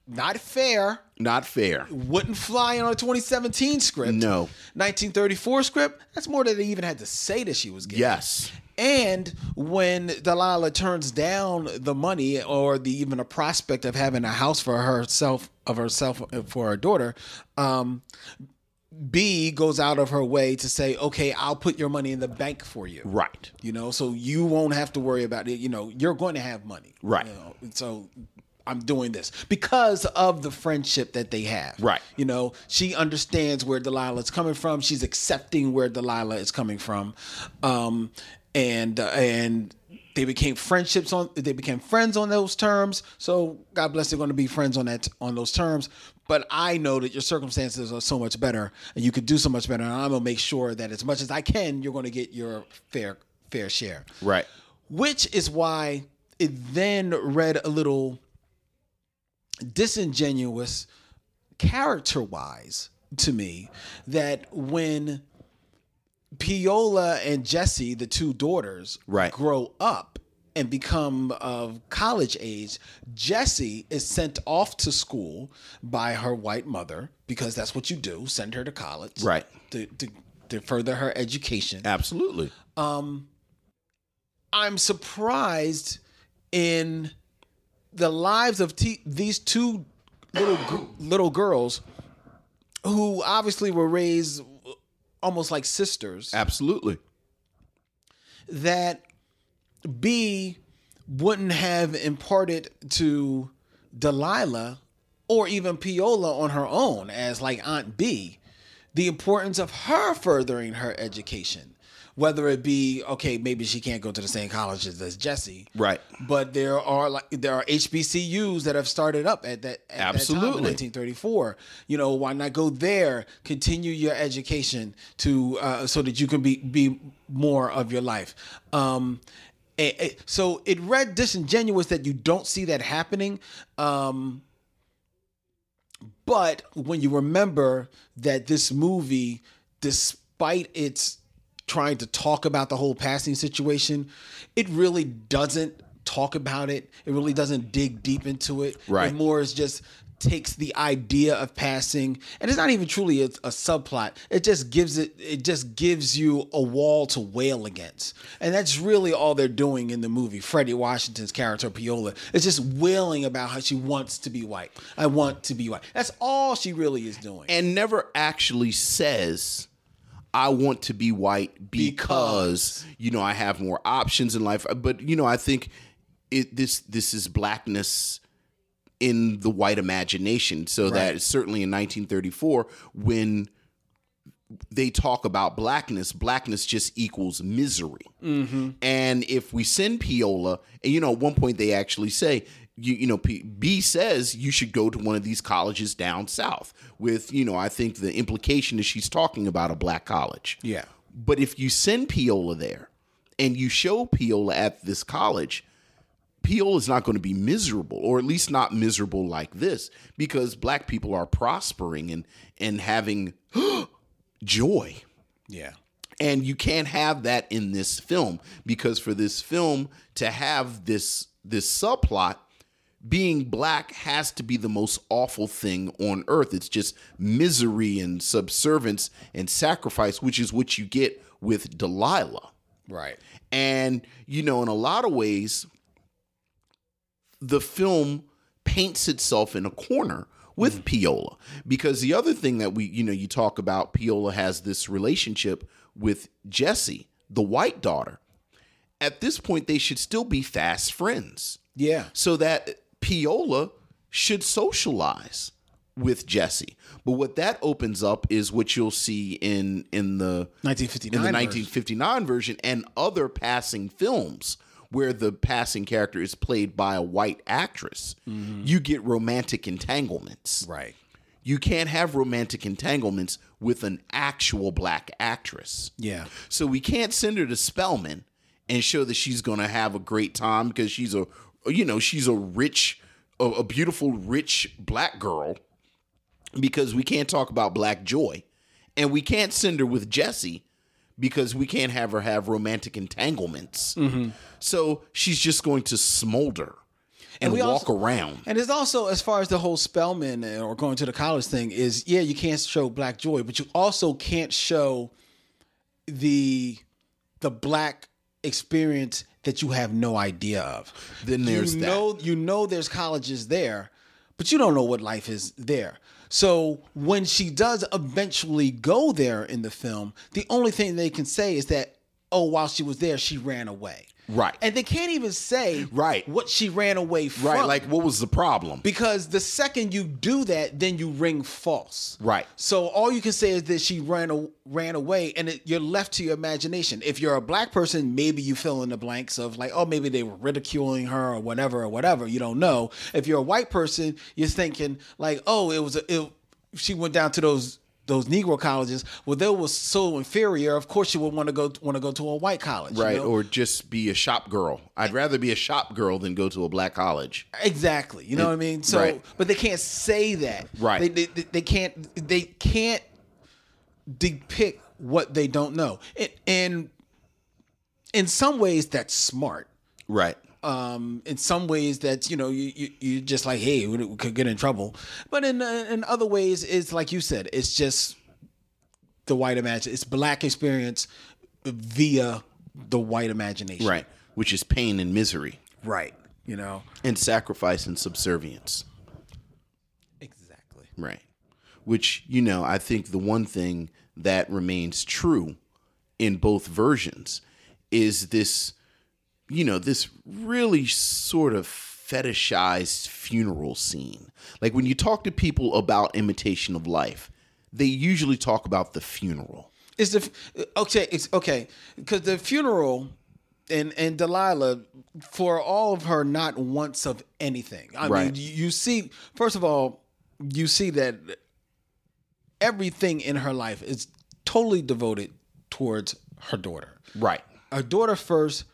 [SPEAKER 1] not fair.
[SPEAKER 2] Not fair.
[SPEAKER 1] Wouldn't fly on a 2017 script.
[SPEAKER 2] No.
[SPEAKER 1] 1934 script, that's more than they even had to say that she was getting.
[SPEAKER 2] Yes.
[SPEAKER 1] And when Delilah turns down the money or the even a prospect of having a house for herself, of herself for her daughter, um, B goes out of her way to say, okay, I'll put your money in the bank for you.
[SPEAKER 2] Right.
[SPEAKER 1] You know, so you won't have to worry about it. You know, you're going to have money.
[SPEAKER 2] Right.
[SPEAKER 1] You know, so I'm doing this because of the friendship that they have.
[SPEAKER 2] Right.
[SPEAKER 1] You know, she understands where Delilah's coming from. She's accepting where Delilah is coming from, um, and uh, and they became friendships on. They became friends on those terms. So God bless, they're going to be friends on that on those terms. But I know that your circumstances are so much better, and you could do so much better. And I'm gonna make sure that as much as I can, you're going to get your fair fair share.
[SPEAKER 2] Right.
[SPEAKER 1] Which is why it then read a little disingenuous character wise to me that when Peola and Jesse, the two daughters,
[SPEAKER 2] Right.
[SPEAKER 1] grow up and become of college age, Jesse is sent off to school by her white mother because that's what you do send her to college.
[SPEAKER 2] Right.
[SPEAKER 1] To, to, to further her education.
[SPEAKER 2] Absolutely.
[SPEAKER 1] Um, I'm surprised in the lives of t- these two little little girls who obviously were raised almost like sisters
[SPEAKER 2] Absolutely.
[SPEAKER 1] that B wouldn't have imparted to Delilah or even Peola on her own as like Aunt B the importance of her furthering her education. Whether it be okay, maybe she can't go to the same colleges as Jesse,
[SPEAKER 2] Right.
[SPEAKER 1] But there are like there are HBCUs that have started up at that at
[SPEAKER 2] Absolutely.
[SPEAKER 1] that time in 1934. You know, why not go there? Continue your education to uh, so that you can be be more of your life. Um, so it read disingenuous that you don't see that happening. Um, but when you remember that this movie, despite its trying to talk about the whole passing situation, it really doesn't talk about it. It really doesn't dig deep into it.
[SPEAKER 2] Right.
[SPEAKER 1] It more is just takes the idea of passing and it's not even truly a, a subplot. It just gives it it just gives you a wall to wail against. And that's really all they're doing in the movie fredi washington's character peola is just wailing about how she wants to be white. I want to be white. That's all she really is doing.
[SPEAKER 2] And never actually says I want to be white because, you know I have more options in life. But you know I think it this this is blackness in the white imagination. So that certainly in 1934 when they talk about blackness, blackness just equals misery. Mm-hmm. And if we send Peola, and you know, at one point they actually say, you, you know, P- B says you should go to one of these colleges down south. With you know, I think the implication is she's talking about a black college.
[SPEAKER 1] Yeah.
[SPEAKER 2] But if you send Peola there, and you show Peola at this college, Peola is not going to be miserable, or at least not miserable like this, because black people are prospering and and having joy.
[SPEAKER 1] yeah
[SPEAKER 2] And you can't have that in this film because for this film to have this this subplot, being black has to be the most awful thing on earth. It's just misery and subservience and sacrifice, which is what you get with Delilah.
[SPEAKER 1] right
[SPEAKER 2] And, you know, in a lot of ways, the film paints itself in a corner with mm. Peola. Because the other thing that we, you know, you talk about, Peola has this relationship with Jesse, the white daughter. At this point, they should still be fast friends.
[SPEAKER 1] yeah
[SPEAKER 2] So that Peola should socialize with Jesse. But what that opens up is what you'll see in in the
[SPEAKER 1] 1959
[SPEAKER 2] in the
[SPEAKER 1] version.
[SPEAKER 2] 1959 version and other passing films where the passing character is played by a white actress. Mm-hmm. You get romantic entanglements.
[SPEAKER 1] right
[SPEAKER 2] You can't have romantic entanglements with an actual black actress.
[SPEAKER 1] yeah
[SPEAKER 2] So we can't send her to Spelman and show that she's going to have a great time because she's a, you know, she's a rich, a, a beautiful, rich black girl. Because we can't talk about black joy, and we can't send her with Jesse because we can't have her have romantic entanglements. Mm-hmm. So she's just going to smolder and,
[SPEAKER 1] we
[SPEAKER 2] walk
[SPEAKER 1] also-
[SPEAKER 2] around.
[SPEAKER 1] And it's also as far as the whole Spelman or going to the college thing is, yeah, you can't show black joy, but you also can't show the the black experience that you have no idea of.
[SPEAKER 2] Then there's
[SPEAKER 1] you
[SPEAKER 2] that.
[SPEAKER 1] you know there's colleges there, but you don't know what life is there. So when she does eventually go there in the film, the only thing they can say is that oh, while she was there, she ran away.
[SPEAKER 2] Right.
[SPEAKER 1] And they can't even say
[SPEAKER 2] Right.
[SPEAKER 1] what she ran away from.
[SPEAKER 2] Right. Like, what was the problem?
[SPEAKER 1] because the second you do that, then you ring false.
[SPEAKER 2] Right.
[SPEAKER 1] So all you can say is that she ran a, ran away, and it, you're left to your imagination. If you're a black person, maybe you fill in the blanks of like, oh, maybe they were ridiculing her or whatever or whatever. You don't know. If you're a white person, you're thinking like, oh, it was a, it, she went down to those those Negro colleges. Well, they were so inferior. Of course, you would want to go want to go to a white college, you
[SPEAKER 2] right.
[SPEAKER 1] know?
[SPEAKER 2] Or just be a shop girl. I'd rather be a shop girl than go to a black college.
[SPEAKER 1] Exactly. You know what I mean? So,
[SPEAKER 2] Right.
[SPEAKER 1] but they can't say that.
[SPEAKER 2] Right.
[SPEAKER 1] They, they, they, they can't. They can't depict what they don't know. And, and in some ways, that's smart.
[SPEAKER 2] Right.
[SPEAKER 1] Um, in some ways, that's you know you you you just like hey we could get in trouble. But in uh, in other ways, it's like you said, it's just the white imagine. It's black experience via the white imagination.
[SPEAKER 2] Right. Which is pain and misery
[SPEAKER 1] Right. You know.
[SPEAKER 2] and sacrifice and subservience.
[SPEAKER 1] Exactly.
[SPEAKER 2] Right. Which, you know, I think the one thing that remains true in both versions is this, you know, this really sort of fetishized funeral scene. Like when you talk to people about imitation of life, they usually talk about the funeral.
[SPEAKER 1] It's the okay. It's okay because the funeral and and Delilah for all of her not once of anything. I
[SPEAKER 2] Right.
[SPEAKER 1] mean, you you see. First of all, you see that everything in her life is totally devoted towards her daughter.
[SPEAKER 2] Right.
[SPEAKER 1] Her daughter first,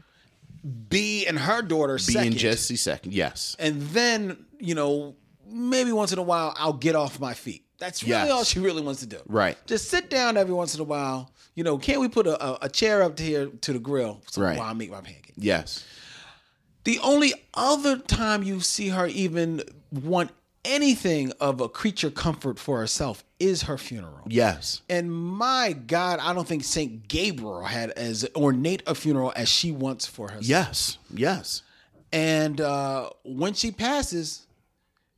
[SPEAKER 1] B and her daughter
[SPEAKER 2] Be
[SPEAKER 1] second,
[SPEAKER 2] in Jesse second. Yes.
[SPEAKER 1] and then you know maybe once in a while I'll get off my feet. That's really
[SPEAKER 2] Yes.
[SPEAKER 1] all she really wants to do.
[SPEAKER 2] Right.
[SPEAKER 1] Just sit down every once in a while. You know, can't we put a, a, a chair up to here to the grill so
[SPEAKER 2] Right.
[SPEAKER 1] while I make my pancake?
[SPEAKER 2] Yes.
[SPEAKER 1] The only other time you see her even want anything of a creature comfort for herself is her funeral.
[SPEAKER 2] Yes.
[SPEAKER 1] And my God, I don't think Saint Gabriel had as ornate a funeral as she wants for herself.
[SPEAKER 2] Yes. Yes.
[SPEAKER 1] And uh, when she passes,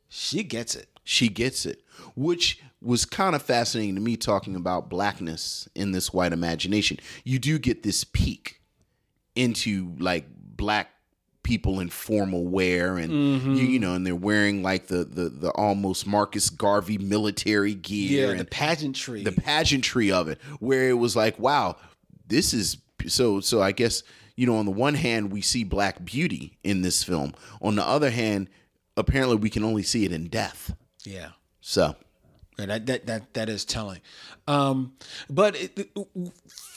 [SPEAKER 1] she gets it.
[SPEAKER 2] she gets it, which was kind of fascinating to me talking about blackness in this white imagination. You do get this peek into like black people in formal wear and
[SPEAKER 1] Mm-hmm.
[SPEAKER 2] you, you know and they're wearing like the the the almost Marcus Garvey military gear
[SPEAKER 1] Yeah,
[SPEAKER 2] and
[SPEAKER 1] the pageantry.
[SPEAKER 2] the pageantry of it where it was like wow this is so so i guess you know on the one hand we see black beauty in this film on the other hand apparently we can only see it in death
[SPEAKER 1] yeah.
[SPEAKER 2] so
[SPEAKER 1] Yeah, that that that that is telling. Um, but it,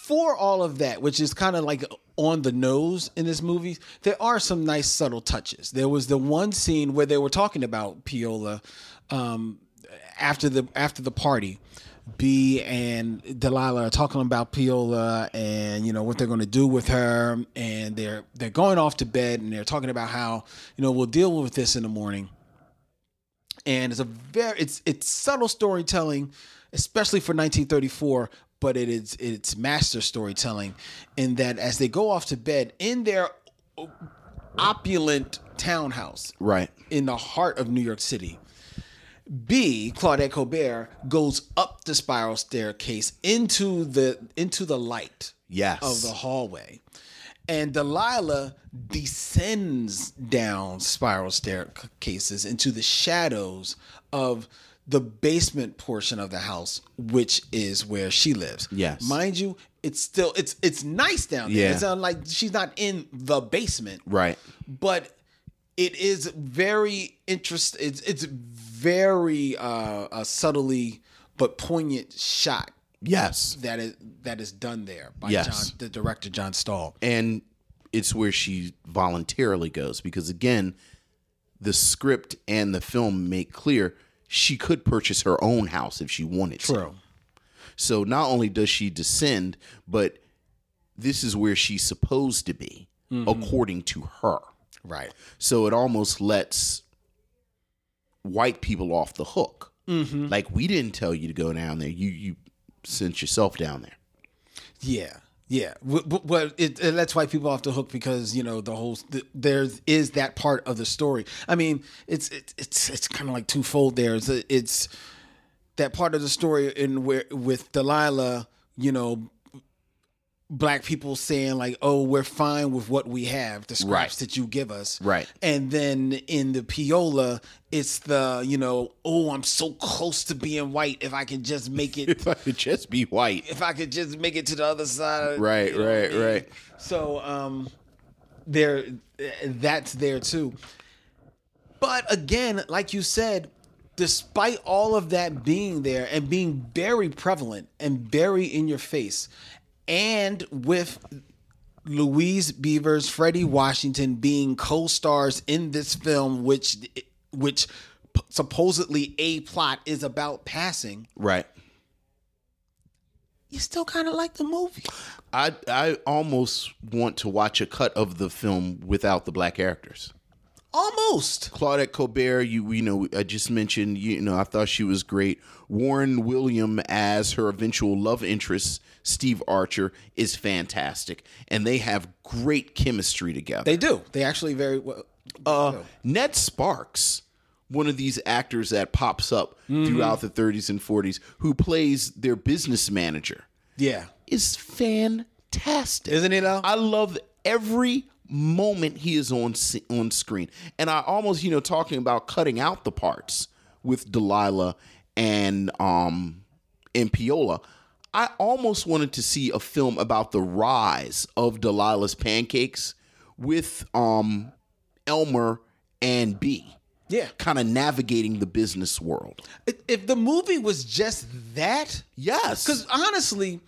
[SPEAKER 1] for all of that, which is kind of like on the nose in this movie, there are some nice subtle touches. There was the one scene where they were talking about Peola um, after the after the party. B and Delilah are talking about Peola and you know what they're going to do with her, and they're they're going off to bed and they're talking about how you know we'll deal with this in the morning and it's a very it's it's subtle storytelling especially for 1934 but it is it's master storytelling in that as they go off to bed in their opulent townhouse
[SPEAKER 2] right
[SPEAKER 1] in the heart of New York City B Claudette Colbert goes up the spiral staircase into the into the light
[SPEAKER 2] yes
[SPEAKER 1] of the hallway. And Delilah descends down spiral staircases into the shadows of the basement portion of the house, which is where she lives.
[SPEAKER 2] Yes.
[SPEAKER 1] Mind you, it's still it's it's nice down there.
[SPEAKER 2] Yeah.
[SPEAKER 1] It's not like she's not in the basement
[SPEAKER 2] right
[SPEAKER 1] but it is very interest it's it's very uh, uh subtly but poignant shot
[SPEAKER 2] yes
[SPEAKER 1] that is that is done there by
[SPEAKER 2] Yes.
[SPEAKER 1] John the director John Stahl.
[SPEAKER 2] and it's where she voluntarily goes because again the script and the film make clear she could purchase her own house if she wanted to So not only does she descend, but this is where she's supposed to be, mm-hmm. according to her.
[SPEAKER 1] Right.
[SPEAKER 2] So it almost lets white people off the hook. Mm-hmm. Like we didn't tell you to go down there. You you sent yourself down there.
[SPEAKER 1] Yeah. Yeah, W- w- but it, it lets white people off the hook because you know the whole th- there is that part of the story. I mean, it's it's it's, it's kind of like twofold. There, it's, it's that part of the story in where with Delilah, you know, black people saying like, "Oh, we're fine with what we have, the scraps
[SPEAKER 2] Right.
[SPEAKER 1] that you give us."
[SPEAKER 2] Right.
[SPEAKER 1] And then in the Peola, it's the you know, "Oh, I'm so close to being white. If I can just make it,
[SPEAKER 2] If I could just be white.
[SPEAKER 1] if I could just make it to the other side."
[SPEAKER 2] Right, right, right.
[SPEAKER 1] So, um, there, that's there too. But again, like you said, despite all of that being there and being very prevalent and very in your face, and with Louise Beavers, Fredi Washington being co-stars in this film, which which supposedly a plot is about passing,
[SPEAKER 2] Right.
[SPEAKER 1] you still kind of like the movie.
[SPEAKER 2] I I almost want to watch a cut of the film without the black characters.
[SPEAKER 1] Almost.
[SPEAKER 2] Claudette Colbert, you you know, I just mentioned, you know, I thought she was great. Warren William as her eventual love interest, Steve Archer, is fantastic, and they have great chemistry together.
[SPEAKER 1] They do. They actually very well.
[SPEAKER 2] uh, Ned Sparks, one of these actors that pops up throughout the 30s and 40s, who plays their business manager,
[SPEAKER 1] Yeah.
[SPEAKER 2] is fantastic.
[SPEAKER 1] Isn't he though?
[SPEAKER 2] I love every moment he is on on screen, and I almost you know talking about cutting out the parts with Delilah and um and Peola. I almost wanted to see a film about the rise of Delilah's pancakes with um Elmer and B.
[SPEAKER 1] Yeah.
[SPEAKER 2] kind of navigating the business world.
[SPEAKER 1] If- If the movie was just that,
[SPEAKER 2] Yes,
[SPEAKER 1] because honestly,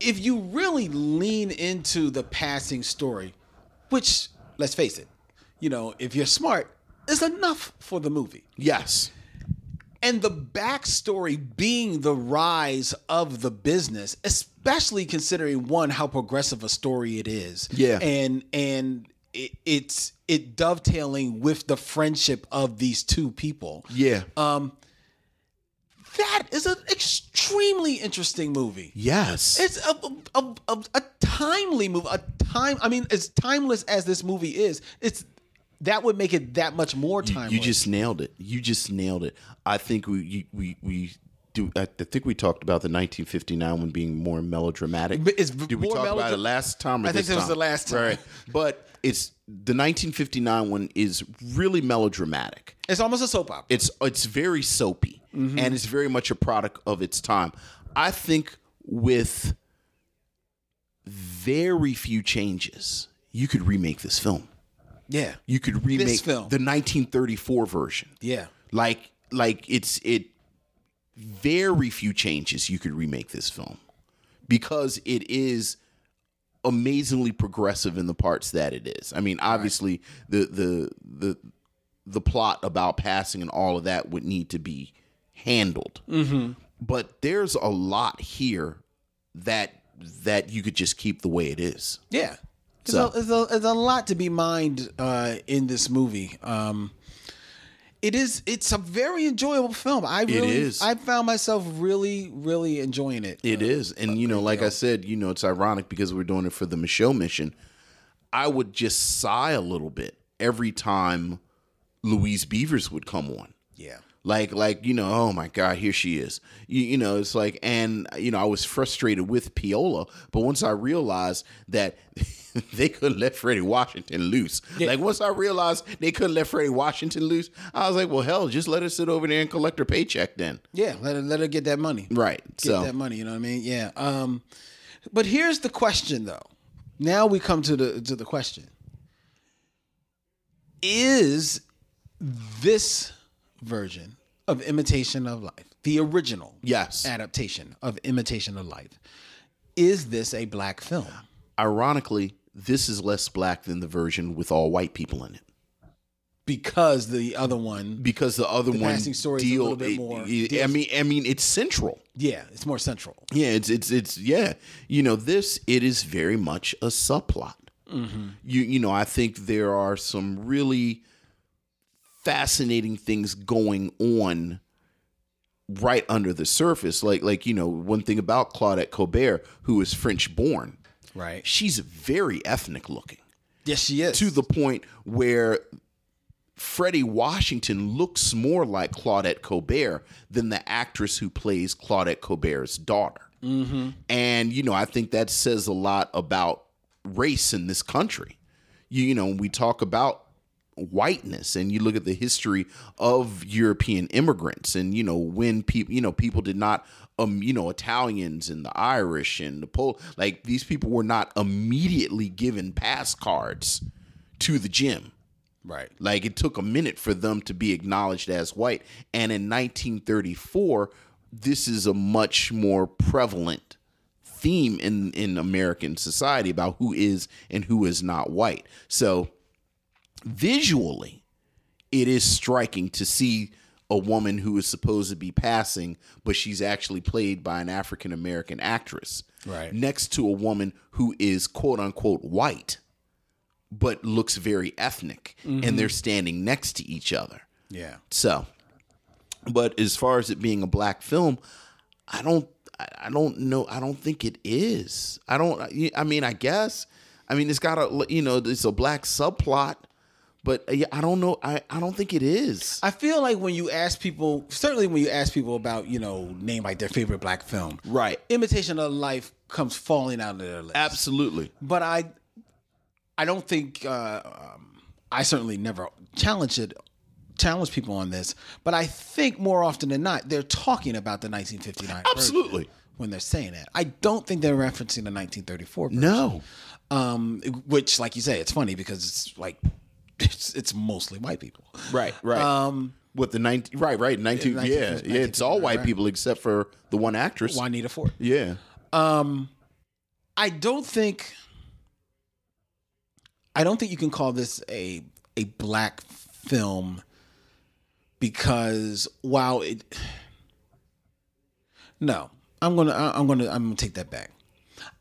[SPEAKER 1] if you really lean into the passing story, which let's face it, you know, if you're smart, is enough for the movie.
[SPEAKER 2] yes,
[SPEAKER 1] And the backstory being the rise of the business, especially considering one how progressive a story it is.
[SPEAKER 2] Yeah.
[SPEAKER 1] And and it, it's it dovetailing with the friendship of these two people.
[SPEAKER 2] yeah, um,
[SPEAKER 1] That is an extremely interesting movie.
[SPEAKER 2] yes.
[SPEAKER 1] It's a, a, a, a timely movie. A time. I mean, as timeless as this movie is, it's that would make it that much more timeless.
[SPEAKER 2] You just nailed it. You just nailed it. I think we you- we we do. I think we talked about the 1959 one being more melodramatic.
[SPEAKER 1] It's
[SPEAKER 2] Did we talk about it last time? Or
[SPEAKER 1] I think
[SPEAKER 2] this
[SPEAKER 1] it was the last time.
[SPEAKER 2] Right. But it's the 1959 one is really melodramatic.
[SPEAKER 1] it's almost a soap opera.
[SPEAKER 2] It's it's very soapy
[SPEAKER 1] Mm-hmm.
[SPEAKER 2] and it's very much a product of its time. I think with very few changes, you could remake this film.
[SPEAKER 1] yeah.
[SPEAKER 2] You could remake
[SPEAKER 1] film.
[SPEAKER 2] the 1934 version.
[SPEAKER 1] Yeah.
[SPEAKER 2] Like like it's it very few changes you could remake this film because it is amazingly progressive in the parts that it is. I mean, obviously the the the the plot about passing and all of that would need to be handled. Mm-hmm. But there's a lot here that that you could just keep the way it is.
[SPEAKER 1] Yeah.
[SPEAKER 2] So-
[SPEAKER 1] there's, a, there's a lot to be mined uh, in this movie. Um, it is. It's a very enjoyable film. I really,
[SPEAKER 2] is.
[SPEAKER 1] I found myself really, really enjoying it.
[SPEAKER 2] It is, and you know, like I said, you know, it's ironic because we're doing it for the Micheaux mission. I would just sigh a little bit every time Louise Beavers would come on.
[SPEAKER 1] Yeah.
[SPEAKER 2] Like, like you know, oh my God, here she is. You, you know, it's like, and you know, I was frustrated with Peola, but once I realized that they couldn't let Fredi Washington loose, like once I realized they couldn't let Fredi Washington loose, I was like, well, hell, just let her sit over there and collect her paycheck then.
[SPEAKER 1] Yeah. Let her, let her get that money.
[SPEAKER 2] Right.
[SPEAKER 1] Get
[SPEAKER 2] so
[SPEAKER 1] that money. You know what I mean? Yeah. Um, but here's the question, though. Now we come to the to the question: Is this version of Imitation of Life the original?
[SPEAKER 2] yes,
[SPEAKER 1] adaptation of Imitation of Life. Is this a black film?
[SPEAKER 2] ironically, this is less black than the version with all white people in it.
[SPEAKER 1] Because the other one,
[SPEAKER 2] Because the other one
[SPEAKER 1] passing story is a little bit more-
[SPEAKER 2] it- I mean, I mean, it's central.
[SPEAKER 1] yeah, it's more central.
[SPEAKER 2] Yeah, it's it's it's yeah. You know, this it is very much a subplot. Mm-hmm. You you know, I think there are some really fascinating things going on right under the surface. Like like you know, one thing about Claudette Colbert, who is French born,
[SPEAKER 1] Right.
[SPEAKER 2] she's very ethnic looking.
[SPEAKER 1] Yes, she is.
[SPEAKER 2] to the point where Fredi Washington looks more like Claudette Colbert than the actress who plays Claudette Colbert's daughter. Mm-hmm. And you know, I think that says a lot about race in this country. You, you know, we talk about whiteness and you look at the history of European immigrants and you know when people you know people did not um you know Italians and the Irish and the Pol like these people were not immediately given pass cards to the gym.
[SPEAKER 1] Right.
[SPEAKER 2] Like it took a minute for them to be acknowledged as white. And in 1934, this is a much more prevalent theme in in American society about who is and who is not white. So visually, it is striking to see a woman who is supposed to be passing, but she's actually played by an African American actress.
[SPEAKER 1] Right.
[SPEAKER 2] Next to a woman who is quote unquote white, but looks very ethnic, and they're standing next to each other.
[SPEAKER 1] Yeah.
[SPEAKER 2] So, but as far as it being a black film, I don't, I I don't know. I don't think it is. I don't. I mean, I guess. I mean, it's got a, you know, it's a black subplot, but uh, I don't know. I, I don't think it is.
[SPEAKER 1] I feel like when you ask people, certainly when you ask people about, you know, name like their favorite black film,
[SPEAKER 2] Right.
[SPEAKER 1] Imitation of Life comes falling out of their list.
[SPEAKER 2] Absolutely.
[SPEAKER 1] But I, I don't think uh, um, I certainly never challenge it, Challenge people on this. But I think more often than not, they're talking about the 1959.
[SPEAKER 2] Absolutely.
[SPEAKER 1] When they're saying that, I don't think they're referencing the 1934. version.
[SPEAKER 2] No.
[SPEAKER 1] um, which, like you say, it's funny because it's like it's it's mostly white people.
[SPEAKER 2] Right. Right.
[SPEAKER 1] Um,
[SPEAKER 2] What the nineteen? Right. Right. Nineteen.
[SPEAKER 1] Yeah,
[SPEAKER 2] Yeah.
[SPEAKER 1] 1950,
[SPEAKER 2] Yeah. It's all white
[SPEAKER 1] right.
[SPEAKER 2] people except for the one actress.
[SPEAKER 1] Juanita Ford.
[SPEAKER 2] Yeah.
[SPEAKER 1] Um, I don't think. I don't think you can call this a a black film because while it. No, I'm gonna I'm gonna I'm gonna take that back.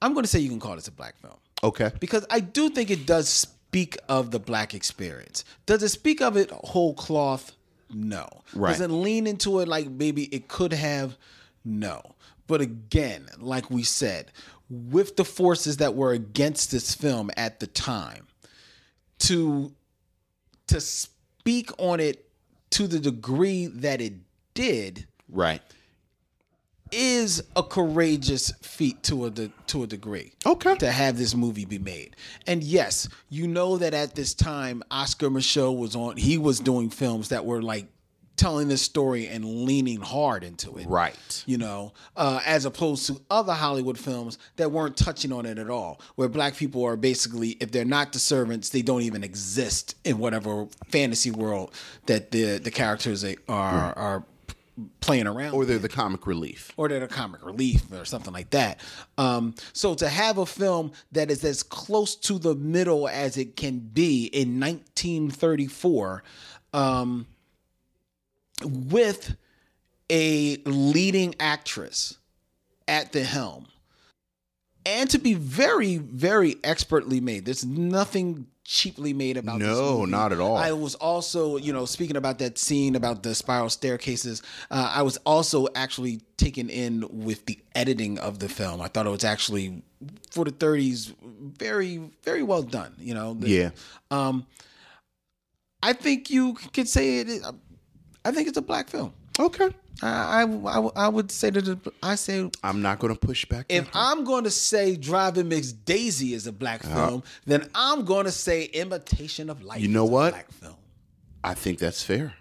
[SPEAKER 1] I'm gonna say you can call this a black film
[SPEAKER 2] Okay.
[SPEAKER 1] because I do think it does speak of the black experience. Does it speak of it whole cloth? No.
[SPEAKER 2] Right.
[SPEAKER 1] Does it lean into it like maybe it could have? No. But again, like we said, with the forces that were against this film at the time, to to speak on it to the degree that it did
[SPEAKER 2] Right.
[SPEAKER 1] Is a courageous feat to a de- to a degree.
[SPEAKER 2] Okay.
[SPEAKER 1] To have this movie be made. And yes, you know that at this time Oscar Micheaux was on he was doing films that were like telling this story and leaning hard into it.
[SPEAKER 2] Right.
[SPEAKER 1] You know, uh, as opposed to other Hollywood films that weren't touching on it at all, where black people are basically, if they're not the servants, they don't even exist in whatever fantasy world that the the characters are are playing around
[SPEAKER 2] Or they're the comic relief.
[SPEAKER 1] or they're the comic relief or something like that. Um, so to have a film that is as close to the middle as it can be in 1934, um, with a leading actress at the helm, and to be very, very expertly made. There's nothing cheaply made about this
[SPEAKER 2] No, not at all.
[SPEAKER 1] I was also, you know, speaking about that scene about the spiral staircases. Uh, I was also actually taken in with the editing of the film. I thought it was actually for the 30s very, very well done. You know, The-
[SPEAKER 2] Yeah.
[SPEAKER 1] Um, I think you could say it. I think it's a black film.
[SPEAKER 2] Okay.
[SPEAKER 1] I, I, I, would say that I say
[SPEAKER 2] I'm not going to push back.
[SPEAKER 1] if I'm going to say Driving Miss Daisy is a black uh-huh. film, then I'm going to say Imitation of Life.
[SPEAKER 2] You know
[SPEAKER 1] is a
[SPEAKER 2] what?
[SPEAKER 1] black film.
[SPEAKER 2] I think that's fair.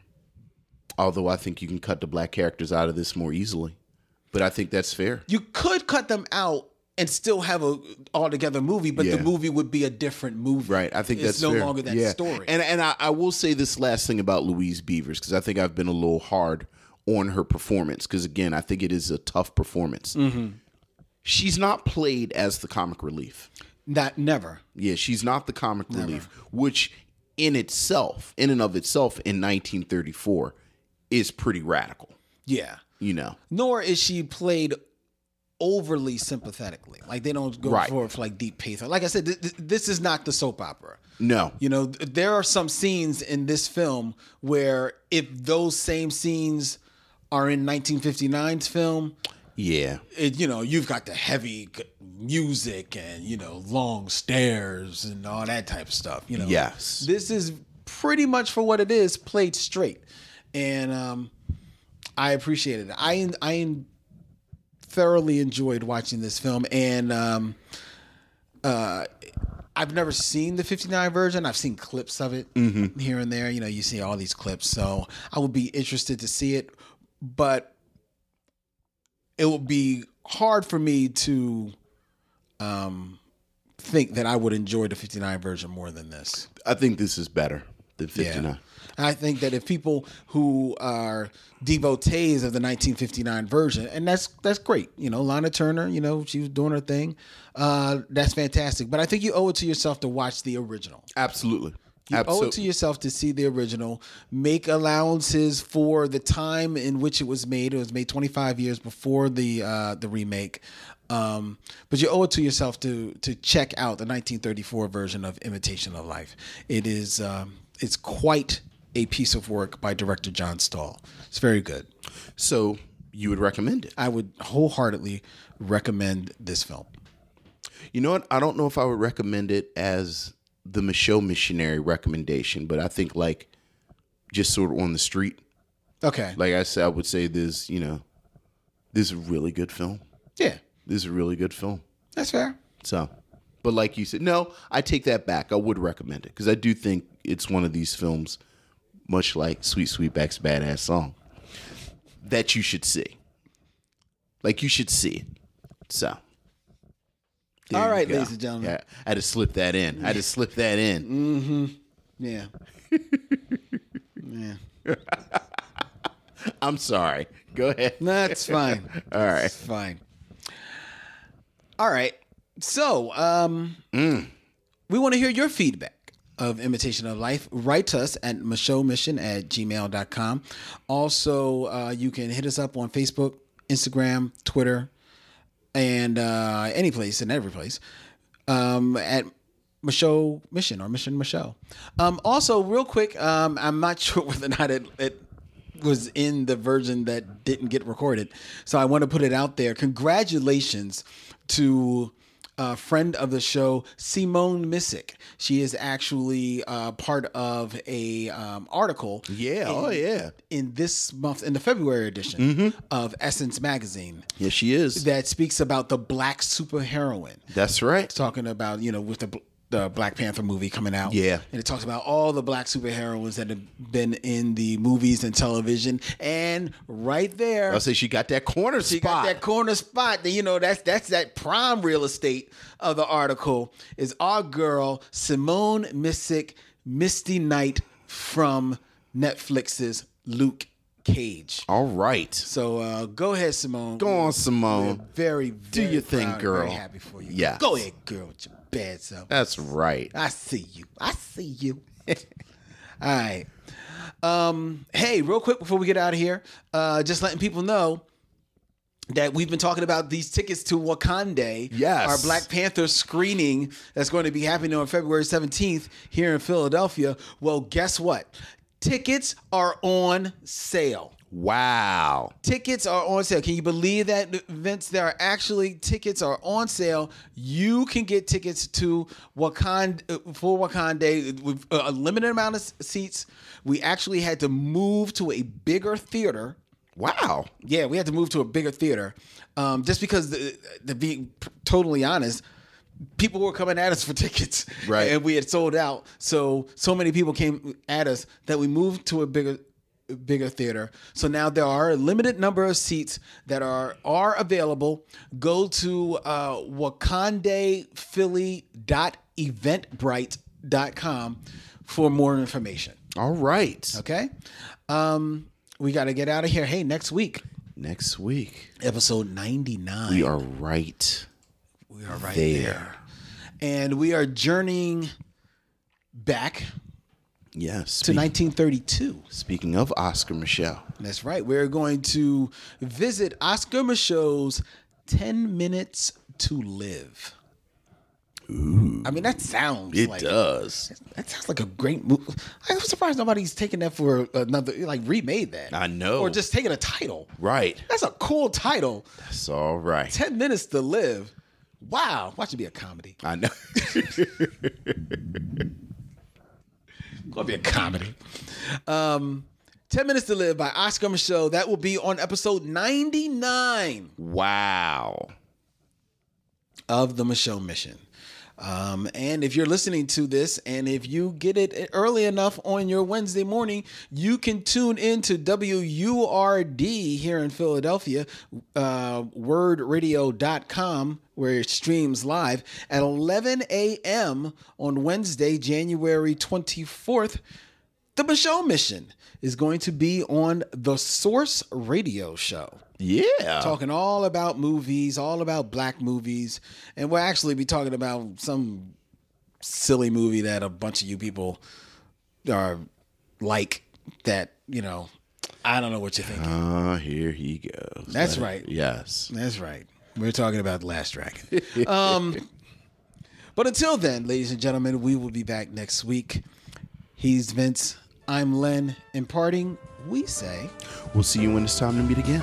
[SPEAKER 2] Although I think you can cut the black characters out of this more easily. But I think that's fair.
[SPEAKER 1] You could cut them out and still have a altogether movie, but
[SPEAKER 2] Yeah.
[SPEAKER 1] the movie would be a different movie.
[SPEAKER 2] Right. I think
[SPEAKER 1] it's
[SPEAKER 2] that's
[SPEAKER 1] no
[SPEAKER 2] fair.
[SPEAKER 1] longer that
[SPEAKER 2] yeah.
[SPEAKER 1] story.
[SPEAKER 2] And and I, I will say this last thing about Louise Beavers because I think I've been a little hard on her performance because again I think it is a tough performance.
[SPEAKER 1] Mm-hmm.
[SPEAKER 2] She's not played as the comic relief.
[SPEAKER 1] Not never.
[SPEAKER 2] Yeah, she's not the comic relief, which in itself, in and of itself, in 1934, is pretty radical.
[SPEAKER 1] Yeah.
[SPEAKER 2] You know.
[SPEAKER 1] Nor is she played overly sympathetically. Like they don't go
[SPEAKER 2] Right.
[SPEAKER 1] for, for like deep pathos. Like I said, th- th- this is not the soap opera.
[SPEAKER 2] No.
[SPEAKER 1] You know, th- there are some scenes in this film where if those same scenes are in 1959's film,
[SPEAKER 2] Yeah.
[SPEAKER 1] it, you know, you've got the heavy music and, you know, long stairs and all that type of stuff, you know.
[SPEAKER 2] Yes.
[SPEAKER 1] This is pretty much for what it is, played straight. And um I appreciated it. I I thoroughly enjoyed watching this film, and um, uh, I've never seen the 59 version. I've seen clips of it here and there. You know, you see all these clips, so I would be interested to see it, but it would be hard for me to um, think that I would enjoy the 59 version more than this.
[SPEAKER 2] I think this is better than 59.
[SPEAKER 1] I think that if people who are devotees of the 1959 version, and that's that's great, you know, Lana Turner, you know, she was doing her thing, uh, that's fantastic. But I think you owe it to yourself to watch the original.
[SPEAKER 2] Absolutely.
[SPEAKER 1] You owe it to yourself to see the original. Make allowances for the time in which it was made. It was made 25 years before the uh, the remake. Um, but you owe it to yourself to to check out the 1934 version of Imitation of Life. It is um, it's quite a piece of work by director John Stahl. It's very good.
[SPEAKER 2] So you would recommend it?
[SPEAKER 1] I would wholeheartedly recommend this film.
[SPEAKER 2] You know what? I don't know if I would recommend it as the Micheaux missionary recommendation, but I think like just sort of on the street.
[SPEAKER 1] Okay.
[SPEAKER 2] Like I said, I would say this, you know, this is a really good film.
[SPEAKER 1] yeah,
[SPEAKER 2] This is a really good film.
[SPEAKER 1] that's fair.
[SPEAKER 2] So, but like you said, no, I take that back. I would recommend it because I do think it's one of these films, much like Sweet Sweetback's Baadasssss Song, that you should see. Like you should see it. So. There
[SPEAKER 1] All right, ladies and gentlemen.
[SPEAKER 2] Yeah, I had to slip that in. I had to slip that in. Mm-hmm.
[SPEAKER 1] Yeah. yeah.
[SPEAKER 2] I'm sorry. Go ahead.
[SPEAKER 1] That's fine.
[SPEAKER 2] All right.
[SPEAKER 1] It's fine. All right. So, um, we want to hear your feedback of Imitation of Life. Write to us at Mission at gmail.com. Also, uh, you can hit us up on Facebook, Instagram, Twitter, and uh, any place and every place um, at Micheaux Mission or Mission Micheaux. Um, also, real quick, um, I'm not sure whether or not it, it was in the version that didn't get recorded, so I want to put it out there. Congratulations to a friend of the show, Simone Missick. She is actually uh, part of a um, article.
[SPEAKER 2] Yeah. Oh, yeah.
[SPEAKER 1] In this month, in the February edition
[SPEAKER 2] Mm-hmm.
[SPEAKER 1] of Essence magazine,
[SPEAKER 2] Yes, she is.
[SPEAKER 1] that speaks about the black superheroine
[SPEAKER 2] That's right.
[SPEAKER 1] talking about you know with the the Black Panther movie coming out.
[SPEAKER 2] Yeah.
[SPEAKER 1] and it talks about all the black superheroines that have been in the movies and television, and right there.
[SPEAKER 2] I'll say she got that corner
[SPEAKER 1] She
[SPEAKER 2] spot.
[SPEAKER 1] got that corner spot. That you know, that's that's that prime real estate of the article is our girl Simone Missick, Misty Knight from Netflix's Luke Cage.
[SPEAKER 2] All right.
[SPEAKER 1] So uh, go ahead, Simone.
[SPEAKER 2] Go on, Simone.
[SPEAKER 1] Very, very
[SPEAKER 2] your thing,
[SPEAKER 1] proud,
[SPEAKER 2] girl.
[SPEAKER 1] Very happy for you.
[SPEAKER 2] Yeah.
[SPEAKER 1] Go ahead, girl, your bad self.
[SPEAKER 2] That's right.
[SPEAKER 1] I see you. I see you. All right. Um, hey, real quick before we get out of here, uh, just letting people know that we've been talking about these tickets to Wakanda,
[SPEAKER 2] Yes.
[SPEAKER 1] Our Black Panther screening that's going to be happening on February 17th here in Philadelphia. Well, guess what? Tickets are on sale
[SPEAKER 2] Wow.
[SPEAKER 1] tickets are on sale. Can you believe that, Vince? There are actually tickets are on sale. You can get tickets to Wakanda for Wakanda with a limited amount of seats. We actually had to move to a bigger theater.
[SPEAKER 2] Wow.
[SPEAKER 1] Yeah, we had to move to a bigger theater, um, just because, the, to be totally honest, people were coming at us for tickets,
[SPEAKER 2] Right.
[SPEAKER 1] And we had sold out, so so many people came at us that we moved to a bigger bigger theater. So now there are a limited number of seats that are are available. Go to uh, wakandaphilly.eventbrite.com for more information.
[SPEAKER 2] All right.
[SPEAKER 1] Okay. Um, we got to get out of here. Hey, next week,
[SPEAKER 2] Next week,
[SPEAKER 1] episode 99.
[SPEAKER 2] we are right.
[SPEAKER 1] We are right
[SPEAKER 2] there.
[SPEAKER 1] there. And we are journeying back
[SPEAKER 2] Yes.
[SPEAKER 1] to 1932.
[SPEAKER 2] Speaking of Oscar Micheaux,
[SPEAKER 1] That's right. We're going to visit Oscar Micheaux's 10 Minutes to Live. Ooh. I mean, that sounds
[SPEAKER 2] it
[SPEAKER 1] like
[SPEAKER 2] does.
[SPEAKER 1] that sounds like a great movie. I'm surprised nobody's taking that for another, like remade that.
[SPEAKER 2] I know.
[SPEAKER 1] Or just taking a title.
[SPEAKER 2] Right.
[SPEAKER 1] That's a cool title.
[SPEAKER 2] That's all right.
[SPEAKER 1] 10 Minutes to Live. Wow. Watch it be a comedy.
[SPEAKER 2] I know.
[SPEAKER 1] Gonna be a comedy. Um, 10 Minutes to Live by Oscar Micheaux. That will be on episode 99
[SPEAKER 2] Wow.
[SPEAKER 1] of the Micheaux Mission. Um, and if you're listening to this, and if you get it early enough on your Wednesday morning, you can tune in to WURD here in Philadelphia, uh, wurdradio.com, where it streams live at 11 a.m. on Wednesday, January 24th. The Micheaux Mission is going to be on the Source Radio Show
[SPEAKER 2] Yeah.
[SPEAKER 1] talking all about movies, all about black movies, and we'll actually be talking about some silly movie that a bunch of you people are like that, you know, I don't know what you're thinking.
[SPEAKER 2] Ah, here he goes.
[SPEAKER 1] That's
[SPEAKER 2] Let it-
[SPEAKER 1] right.
[SPEAKER 2] Yes.
[SPEAKER 1] That's right. We're talking about the Last Dragon. um, but until then, ladies and gentlemen, we will be back next week. He's Vince. I'm Len. In parting, we say.
[SPEAKER 2] We'll see you when it's time to meet again.